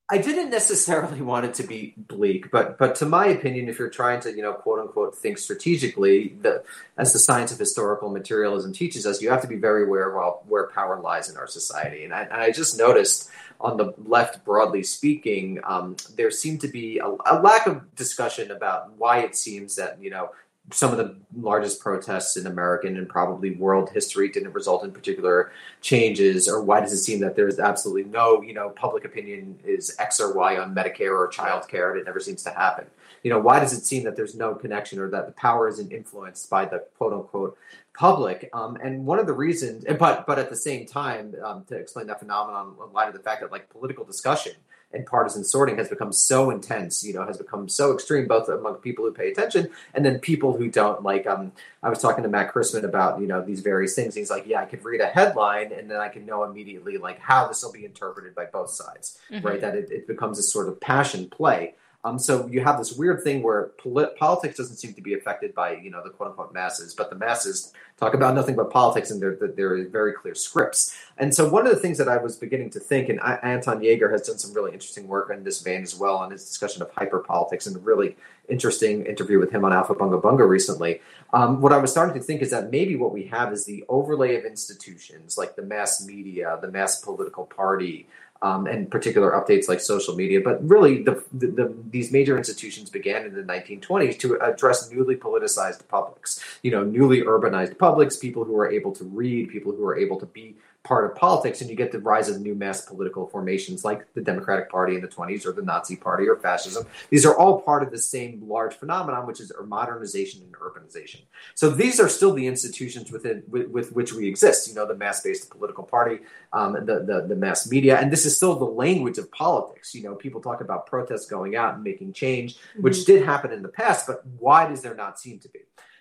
[SPEAKER 13] I didn't necessarily want it to be bleak, but but to my opinion, if you're trying to you know quote unquote think strategically, the, as the science of historical materialism teaches us, you have to be very aware of where power lies in our society. And I, and I just noticed on the left, broadly speaking, um, there seemed to be a, a lack of discussion about why it seems that you know some of the largest protests in American and probably world history didn't result in particular changes, or why does it seem that there's absolutely no, you know, public opinion is X or Y on Medicare or childcare, and it never seems to happen? You know, why does it seem that there's no connection or that the power isn't influenced by the quote unquote public? Um, and one of the reasons, but but at the same time, um, to explain that phenomenon in light of the fact that like political discussion and partisan sorting has become so intense, you know, has become so extreme both among people who pay attention and then people who don't. Like, um, I was talking to Matt Christman about, you know, these various things. He's like, yeah, I could read a headline and then I can know immediately like how this will be interpreted by both sides, mm-hmm. right? That it, it becomes a sort of passion play. Um, so you have this weird thing where polit- politics doesn't seem to be affected by you know the quote unquote masses, but the masses talk about nothing but politics, and there there are very clear scripts. And so one of the things that I was beginning to think, and I, Anton Jaeger has done some really interesting work in this vein as well on his discussion of hyper politics, and a really interesting interview with him on Aufhebunga Bunga recently. Um, what I was starting to think is that maybe what we have is the overlay of institutions like the mass media, the mass political party um, and particular updates like social media. But really, the, the, the, these major institutions began in the 1920s to address newly politicized publics, you know, newly urbanized publics, people who are able to read, people who are able to be part of politics, and you get the rise of new mass political formations like the Democratic Party in the 20s or the Nazi Party or fascism. These are all part of the same large phenomenon, which is modernization and urbanization. So these are still the institutions within with, with which we exist. You know, the mass-based political party, um, the, the the mass media, and this is still the language of politics. You know, people talk about protests going out and making change, mm-hmm. which did happen in the past, but why does there not seem to be?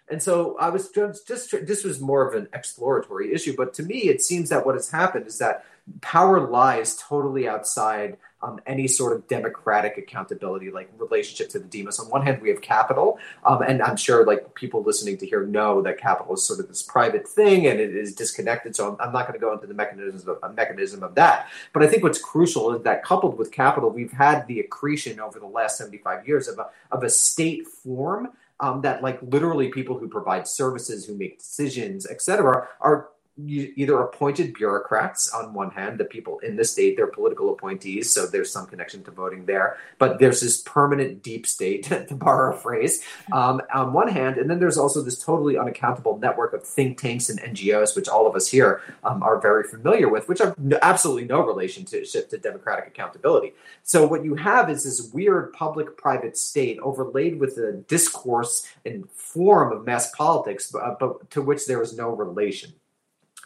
[SPEAKER 13] And so I was just, just this was more of an exploratory issue, but to me, it seems that what has happened is that power lies totally outside um, any sort of democratic accountability, like relationship to the demos. On one hand, we have capital, um, and I'm sure like people listening to here know that capital is sort of this private thing and it is disconnected. So I'm, I'm not going to go into the mechanisms of, mechanism of that. But I think what's crucial is that coupled with capital, we've had the accretion over the last 75 years of a, of a state form um, that like literally people who provide services, who make decisions, etc., are either appointed bureaucrats on one hand, the people in the state, they're political appointees, so there's some connection to voting there. But there's this permanent deep state, [laughs] to borrow a phrase, um, on one hand, and then there's also this totally unaccountable network of think tanks and NGOs, which all of us here um, are very familiar with, which have absolutely no relationship to democratic accountability. So what you have is this weird public-private state overlaid with a discourse and form of mass politics, but, but to which there is no relation.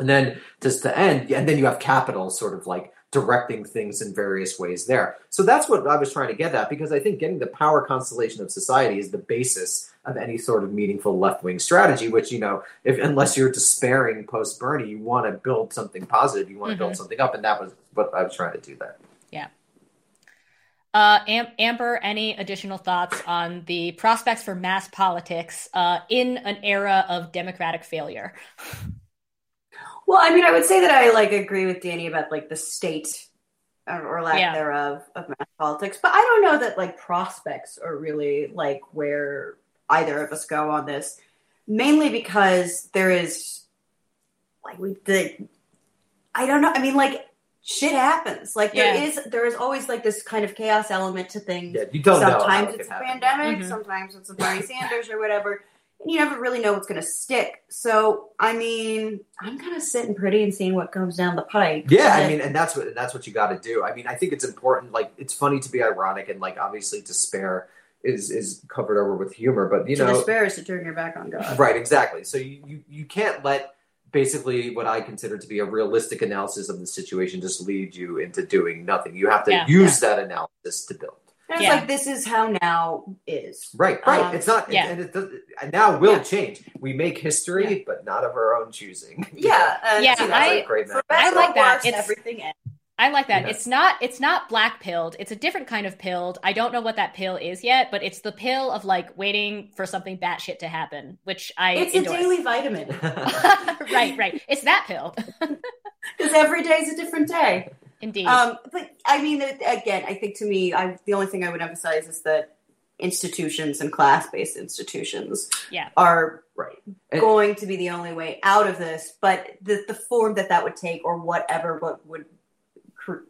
[SPEAKER 13] And then just to end, and then you have capital sort of like directing things in various ways there. So that's what I was trying to get at because I think getting the power constellation of society is the basis of any sort of meaningful left wing strategy. Which you know, if unless you're despairing post Bernie, you want to build something positive, you want to mm-hmm. build something up, and that was what I was trying to do there.
[SPEAKER 1] Yeah. Uh, Am- Amber, any additional thoughts on the prospects for mass politics uh, in an era of democratic failure? [laughs]
[SPEAKER 12] Well, I mean, I would say that I like agree with Danny about like the state or, or lack yeah. thereof of mass politics, but I don't know that like prospects are really like where either of us go on this. Mainly because there is like we the I don't know. I mean, like shit happens. Like there yeah. is there is always like this kind of chaos element to things.
[SPEAKER 13] Yeah, you don't
[SPEAKER 12] sometimes
[SPEAKER 13] it's
[SPEAKER 12] a pandemic, mm-hmm. sometimes it's a Bernie Sanders or whatever you never really know what's going to stick. So, I mean, I'm kind of sitting pretty and seeing what comes down the pipe.
[SPEAKER 13] Yeah, I mean, and that's what that's what you got to do. I mean, I think it's important. Like, it's funny to be ironic and like obviously despair is is covered over with humor, but you
[SPEAKER 12] to
[SPEAKER 13] know,
[SPEAKER 12] despair is to turn your back on God.
[SPEAKER 13] Right, exactly. So you you, you can't let basically what I consider to be a realistic analysis of the situation just lead you into doing nothing. You have to yeah, use yeah. that analysis to build.
[SPEAKER 12] And it's yeah. like this is how now is.
[SPEAKER 13] Right, right. Um, it's not. Yeah. and it does, now will yeah. change. We make history, yeah. but not of our own choosing. [laughs]
[SPEAKER 12] Yeah, [laughs]
[SPEAKER 1] yeah. I, I like that.
[SPEAKER 12] It's everything.
[SPEAKER 1] I like that. It's not it's not black pilled. It's a different kind of pilled. I don't know what that pill is yet, but it's the pill of like waiting for something batshit to happen, which I
[SPEAKER 12] It's
[SPEAKER 1] endorse.
[SPEAKER 12] a daily vitamin. [laughs]
[SPEAKER 1] right, right. It's that pill.
[SPEAKER 12] Because every day is a different day.
[SPEAKER 1] Indeed.
[SPEAKER 12] Um, but I mean, again, I think to me, I the only thing I would emphasize is that institutions and class-based institutions
[SPEAKER 1] Yeah.
[SPEAKER 12] are
[SPEAKER 13] right
[SPEAKER 12] going to be the only way out of this. But the the form that that would take, or whatever, what would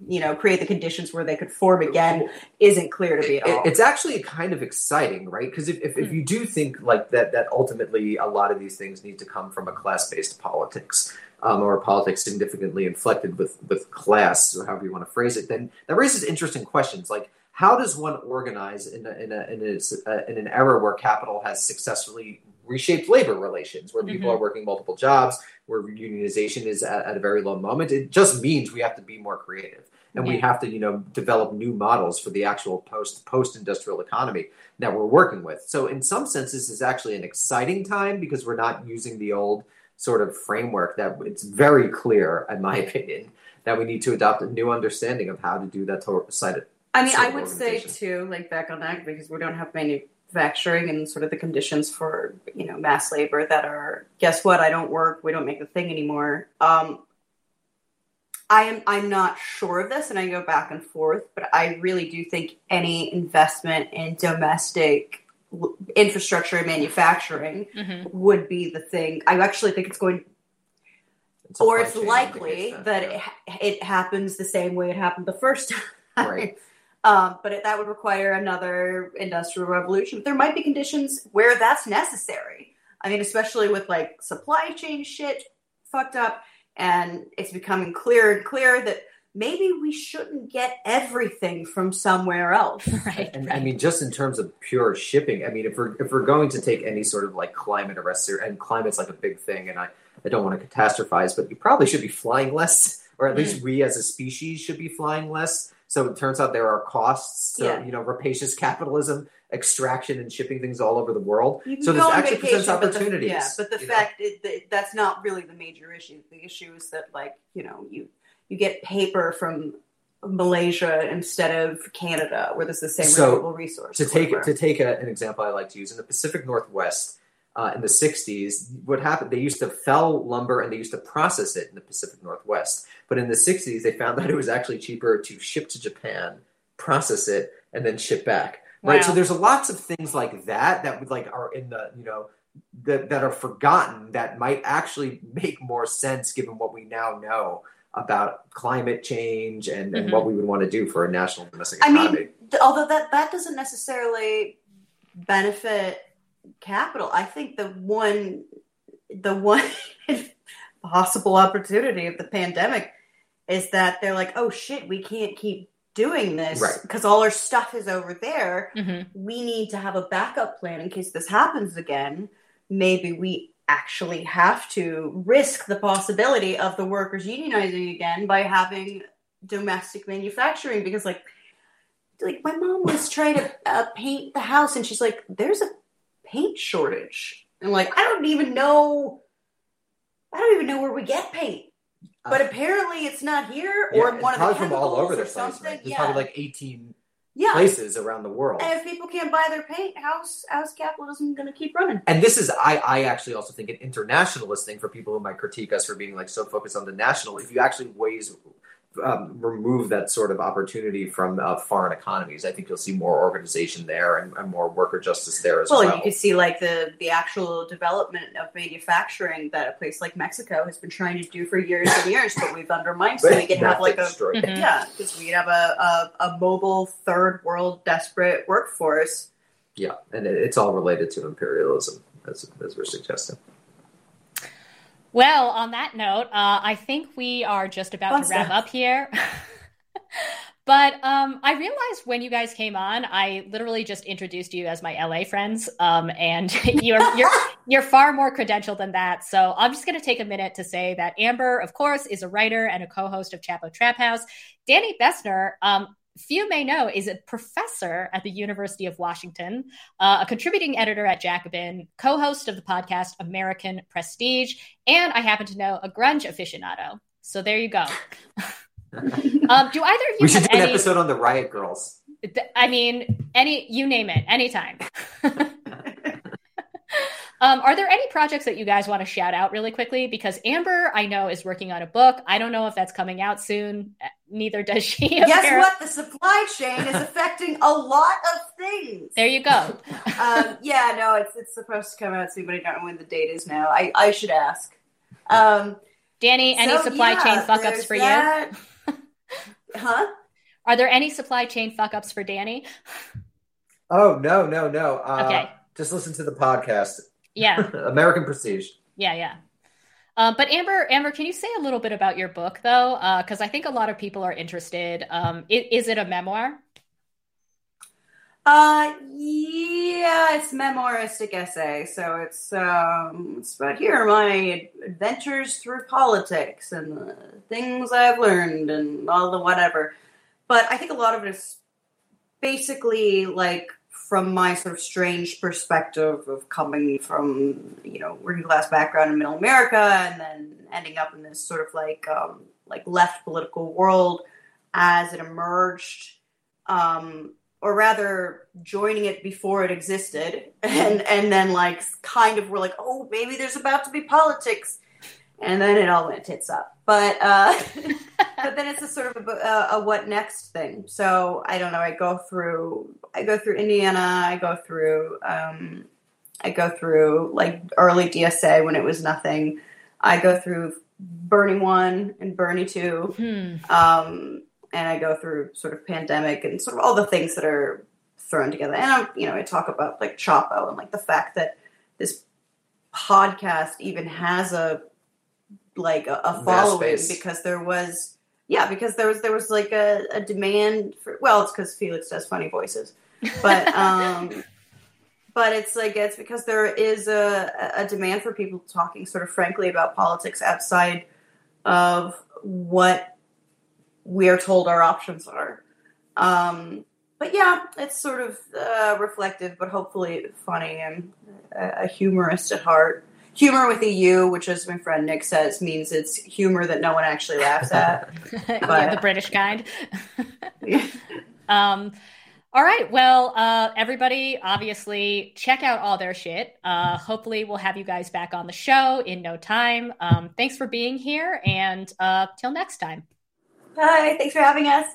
[SPEAKER 12] you know create the conditions where they could form again, isn't clear to me at all.
[SPEAKER 13] It's actually kind of exciting, right? Because if, if, if you do think like that, that ultimately a lot of these things need to come from a class-based politics, um, or politics significantly inflected with with class, or however you want to phrase it, then that raises interesting questions. Like, how does one organize in a, in a, in, a, in an era where capital has successfully reshaped labor relations, where people
[SPEAKER 14] Mhm.
[SPEAKER 13] are working multiple jobs, where unionization is at, at a very low moment? It just means we have to be more creative and we have to you know develop new models for the actual post post industrial economy that we're working with so in some senses it's actually an exciting time because we're not using the old sort of framework that it's very clear in my opinion that we need to adopt a new understanding of how to do that to- side
[SPEAKER 12] I mean, I would say too, like back on that, because we don't have manufacturing and sort of the conditions for you know mass labor that are. Guess what? I don't work. We don't make the thing anymore. Um, I am. I'm not sure of this, and I go back and forth, but I really do think any investment in domestic infrastructure and manufacturing
[SPEAKER 1] Mhm.
[SPEAKER 12] would be the thing. I actually think it's going
[SPEAKER 13] a
[SPEAKER 12] or it's likely
[SPEAKER 13] indicates
[SPEAKER 12] that,
[SPEAKER 13] that,
[SPEAKER 12] it, it happens the same way it happened the first time.
[SPEAKER 13] Right. [laughs]
[SPEAKER 12] um, but it, that would require another industrial revolution. But There might be conditions where that's necessary. I mean, especially with like supply chain shit fucked up, and it's becoming clearer and clearer that maybe we shouldn't get everything from somewhere else. [laughs]
[SPEAKER 1] right.
[SPEAKER 13] And I mean, just in terms of pure shipping, I mean, if we're if we're going to take any sort of like climate arrest, and climate's like a big thing, and I, I don't want to catastrophize, but you probably should be flying less, [laughs] or at least mm. we as a species should be flying less. So it turns out there are costs to
[SPEAKER 12] Yeah.
[SPEAKER 13] you know rapacious capitalism, extraction, and shipping things all over the world. So this actually
[SPEAKER 12] vacation,
[SPEAKER 13] presents
[SPEAKER 12] but the-
[SPEAKER 13] opportunities.
[SPEAKER 12] yeah, but the fact it, that that's not really the major issue. The issue is that like you know you you get paper from Malaysia instead of Canada, where there's the same
[SPEAKER 13] So,
[SPEAKER 12] renewable resource.
[SPEAKER 13] to take
[SPEAKER 12] whatever.
[SPEAKER 13] to take a, an example I like to use in the Pacific Northwest uh, in the 60s, what happened? They used to fell lumber and they used to process it in the Pacific Northwest. But in the 60s, they found [laughs] that it was actually cheaper to ship to Japan, process it, and then ship back. Right.
[SPEAKER 14] Wow.
[SPEAKER 13] So there's lots of things like that that would like are in the you know that that are forgotten that might actually [laughs] make more sense given what we now know about climate change and, and
[SPEAKER 12] Mhm.
[SPEAKER 13] what we would want to do for a national domestic economy.
[SPEAKER 12] I
[SPEAKER 13] economy.
[SPEAKER 12] mean, th- although that that doesn't necessarily benefit capital, I think the one the one [laughs] possible opportunity of the pandemic is that they're like, oh shit, we can't keep doing this
[SPEAKER 13] Right.
[SPEAKER 12] because all our stuff is over there.
[SPEAKER 1] Mhm.
[SPEAKER 12] We need to have a backup plan in case this happens again. Maybe we actually have to risk the possibility of the workers unionizing again by having domestic manufacturing because like like my mom was trying to uh, paint the house and she's like there's a paint shortage and like i don't even know i don't even know where we get paint but apparently it's not here or
[SPEAKER 13] Uh, Yeah,
[SPEAKER 12] in one of the
[SPEAKER 13] from all over the place.
[SPEAKER 12] something
[SPEAKER 13] Right? There's
[SPEAKER 12] yeah
[SPEAKER 13] probably like 18
[SPEAKER 12] Yeah.
[SPEAKER 13] places around the world.
[SPEAKER 12] and if people can't buy their paint house house capitalism going to keep running
[SPEAKER 13] And this is, I, I actually also think, an internationalist thing for people who might critique us for being like so focused on the national. If you actually ways um, remove that sort of opportunity from uh, foreign economies, I think you'll see more organization there and, and more worker justice there as
[SPEAKER 12] well,
[SPEAKER 13] well.
[SPEAKER 12] you could see like the the actual development of manufacturing that a place like Mexico has been trying to do for years and years, but we've undermined. So we can have like a
[SPEAKER 1] Mm-hmm.
[SPEAKER 13] Mhm.
[SPEAKER 12] yeah, because we can have a, a a mobile third world desperate workforce.
[SPEAKER 13] yeah, and it, it's all related to imperialism, as, as we're suggesting.
[SPEAKER 1] Well, on that note, uh, I think we are just about to wrap up here. [laughs] but um, I realized when you guys came on, I literally just introduced you as my LA friends, um, and [laughs] you're you're [laughs] you're far more credentialed than that. So I'm just going to take a minute to say that Amber, of course, is a writer and a co-host of Chapo Trap House. Danny Bessner, um, few may know, is a professor at the University of Washington, uh, a contributing editor at Jacobin, co host of the podcast American Prestige, and I happen to know a grunge aficionado. So there you go. [laughs] um, do either of you
[SPEAKER 13] We should
[SPEAKER 1] have
[SPEAKER 13] do an
[SPEAKER 1] any?
[SPEAKER 13] episode on the Riot Girls.
[SPEAKER 1] I mean, any you name it, anytime. [laughs] Um, are there any projects that you guys want to shout out really quickly? Because Amber, I know, is working on a book. I don't know if that's coming out soon. Neither does she.
[SPEAKER 12] Guess what? The supply chain is affecting a lot of things.
[SPEAKER 1] There you go. [laughs]
[SPEAKER 12] um, yeah, no, it's it's supposed to come out soon, but I don't know when the date is now. I, I should ask. Um,
[SPEAKER 1] Danny, any
[SPEAKER 12] so,
[SPEAKER 1] supply
[SPEAKER 12] yeah,
[SPEAKER 1] chain fuck ups for
[SPEAKER 12] that.
[SPEAKER 1] you? [laughs]
[SPEAKER 12] Huh?
[SPEAKER 1] Are there any supply chain fuck ups for Danny?
[SPEAKER 13] Oh no, no, no. Uh,
[SPEAKER 1] Okay.
[SPEAKER 13] Just listen to the podcast.
[SPEAKER 1] Yeah. [laughs]
[SPEAKER 13] American Prestige.
[SPEAKER 1] Yeah, yeah. Um, but Amber, Amber, can you say a little bit about your book, though? Because I think a lot of people are interested. Um, i- is it a memoir?
[SPEAKER 12] Uh, yeah, it's memoiristic essay, so it's um, it's about here are my adventures through politics and the things I've learned and all the whatever. But I think a lot of it is basically like from my sort of strange perspective of coming from you know working class background in middle America and then ending up in this sort of like um, like left political world as it emerged. Um, or rather joining it before it existed [laughs] and and then like kind of we're like oh maybe there's about to be politics and then it all went tits up but uh [laughs] but then it's a sort of a, a, a what next thing so i don't know i go through i go through indiana i go through um i go through like early dsa when it was nothing i go through bernie one and bernie two
[SPEAKER 1] Hmm.
[SPEAKER 12] um, and I go through sort of pandemic and sort of all the things that are thrown together. And I'm, you know, I talk about like Chapo and like the fact that this podcast even has a like a, a following because there was yeah because there was there was like a, a demand for well it's because Felix does funny voices but [laughs] um but it's like it's because there is a, a demand for people talking sort of frankly about politics outside of what we are told our options are. Um, but yeah, it's sort of uh, reflective, but hopefully funny and a, a humorist at heart. Humor with a U, which, as my friend Nick says, means it's humor that no one actually laughs at. [laughs]
[SPEAKER 1] yeah, the British kind. [laughs] um, all right. Well, uh, everybody, obviously, check out all their shit. Uh, hopefully, we'll have you guys back on the show in no time. Um, thanks for being here, and uh, till next time.
[SPEAKER 12] Hi, thanks for having us.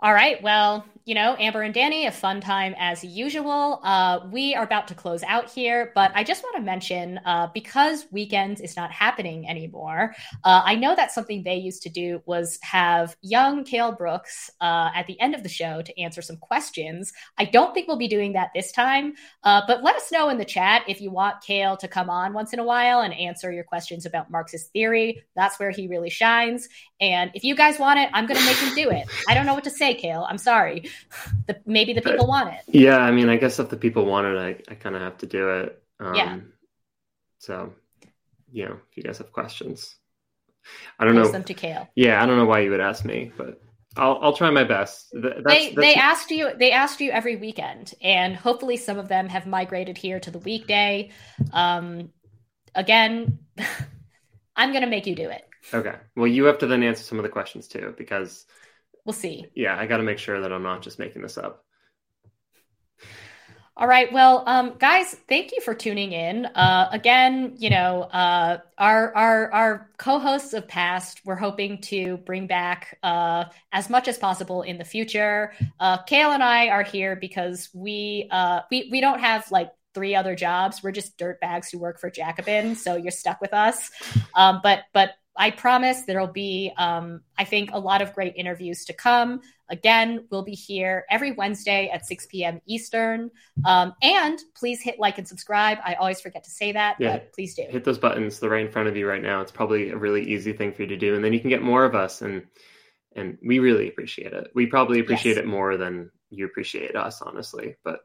[SPEAKER 1] All right. Well, you know, Amber and Danny, a fun time as usual. Uh, we are about to close out here, but I just want to mention uh, because weekends is not happening anymore. Uh, I know that something they used to do was have young Kale Brooks uh, at the end of the show to answer some questions. I don't think we'll be doing that this time, uh, but let us know in the chat if you want Kale to come on once in a while and answer your questions about Marxist theory. That's where he really shines. And if you guys want it, I'm going to make him do it. I don't know what to say, Kale. I'm sorry. The, maybe the people want it.
[SPEAKER 4] Yeah, I mean, I guess if the people want it, I, I kind of have to do it. Um,
[SPEAKER 1] Yeah.
[SPEAKER 4] So, you know, if you guys have questions, I don't
[SPEAKER 1] Post
[SPEAKER 4] know.
[SPEAKER 1] them to Kale.
[SPEAKER 4] Yeah, I don't know why you would ask me, but I'll I'll try my best. That's,
[SPEAKER 1] they
[SPEAKER 4] that's,
[SPEAKER 1] they asked you they asked you every weekend, and hopefully some of them have migrated here to the weekday. Um, again, [laughs] I'm going to make you do it.
[SPEAKER 4] okay. Well, you have to then answer some of the questions too, because
[SPEAKER 1] We'll see.
[SPEAKER 4] yeah, I got to make sure that I'm not just making this up.
[SPEAKER 1] All right. Well, um, guys, thank you for tuning in. Uh, again, you know, uh, our our our co-hosts of past, we're hoping to bring back uh, as much as possible in the future. Uh, Kale and I are here because we uh, we we don't have like three other jobs. We're just dirtbags who work for Jacobin, so you're stuck with us. Um, but but I promise there'll be, um, I think, a lot of great interviews to come. Again, we'll be here every Wednesday at 6 p.m. Eastern. Um, and please hit like and subscribe. I always forget to say that,
[SPEAKER 4] Yeah.
[SPEAKER 1] but please do.
[SPEAKER 4] Hit those buttons. They're right in front of you right now. It's probably a really easy thing for you to do, and then you can get more of us, and and we really appreciate it. We probably appreciate
[SPEAKER 1] Yes.
[SPEAKER 4] it more than you appreciate us, honestly. But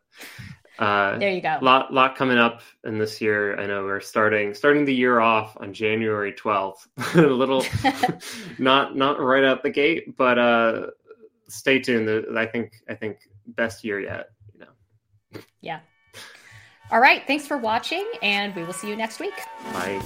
[SPEAKER 4] uh,
[SPEAKER 1] There you go.
[SPEAKER 4] lot lot coming up in this year. I know we're starting starting the year off on January twelfth. [laughs] a little [laughs] not not right out the gate, but uh, stay tuned. I think I think best year yet. You know.
[SPEAKER 1] Yeah. All right. Thanks for watching, and we will see you next week.
[SPEAKER 4] Bye.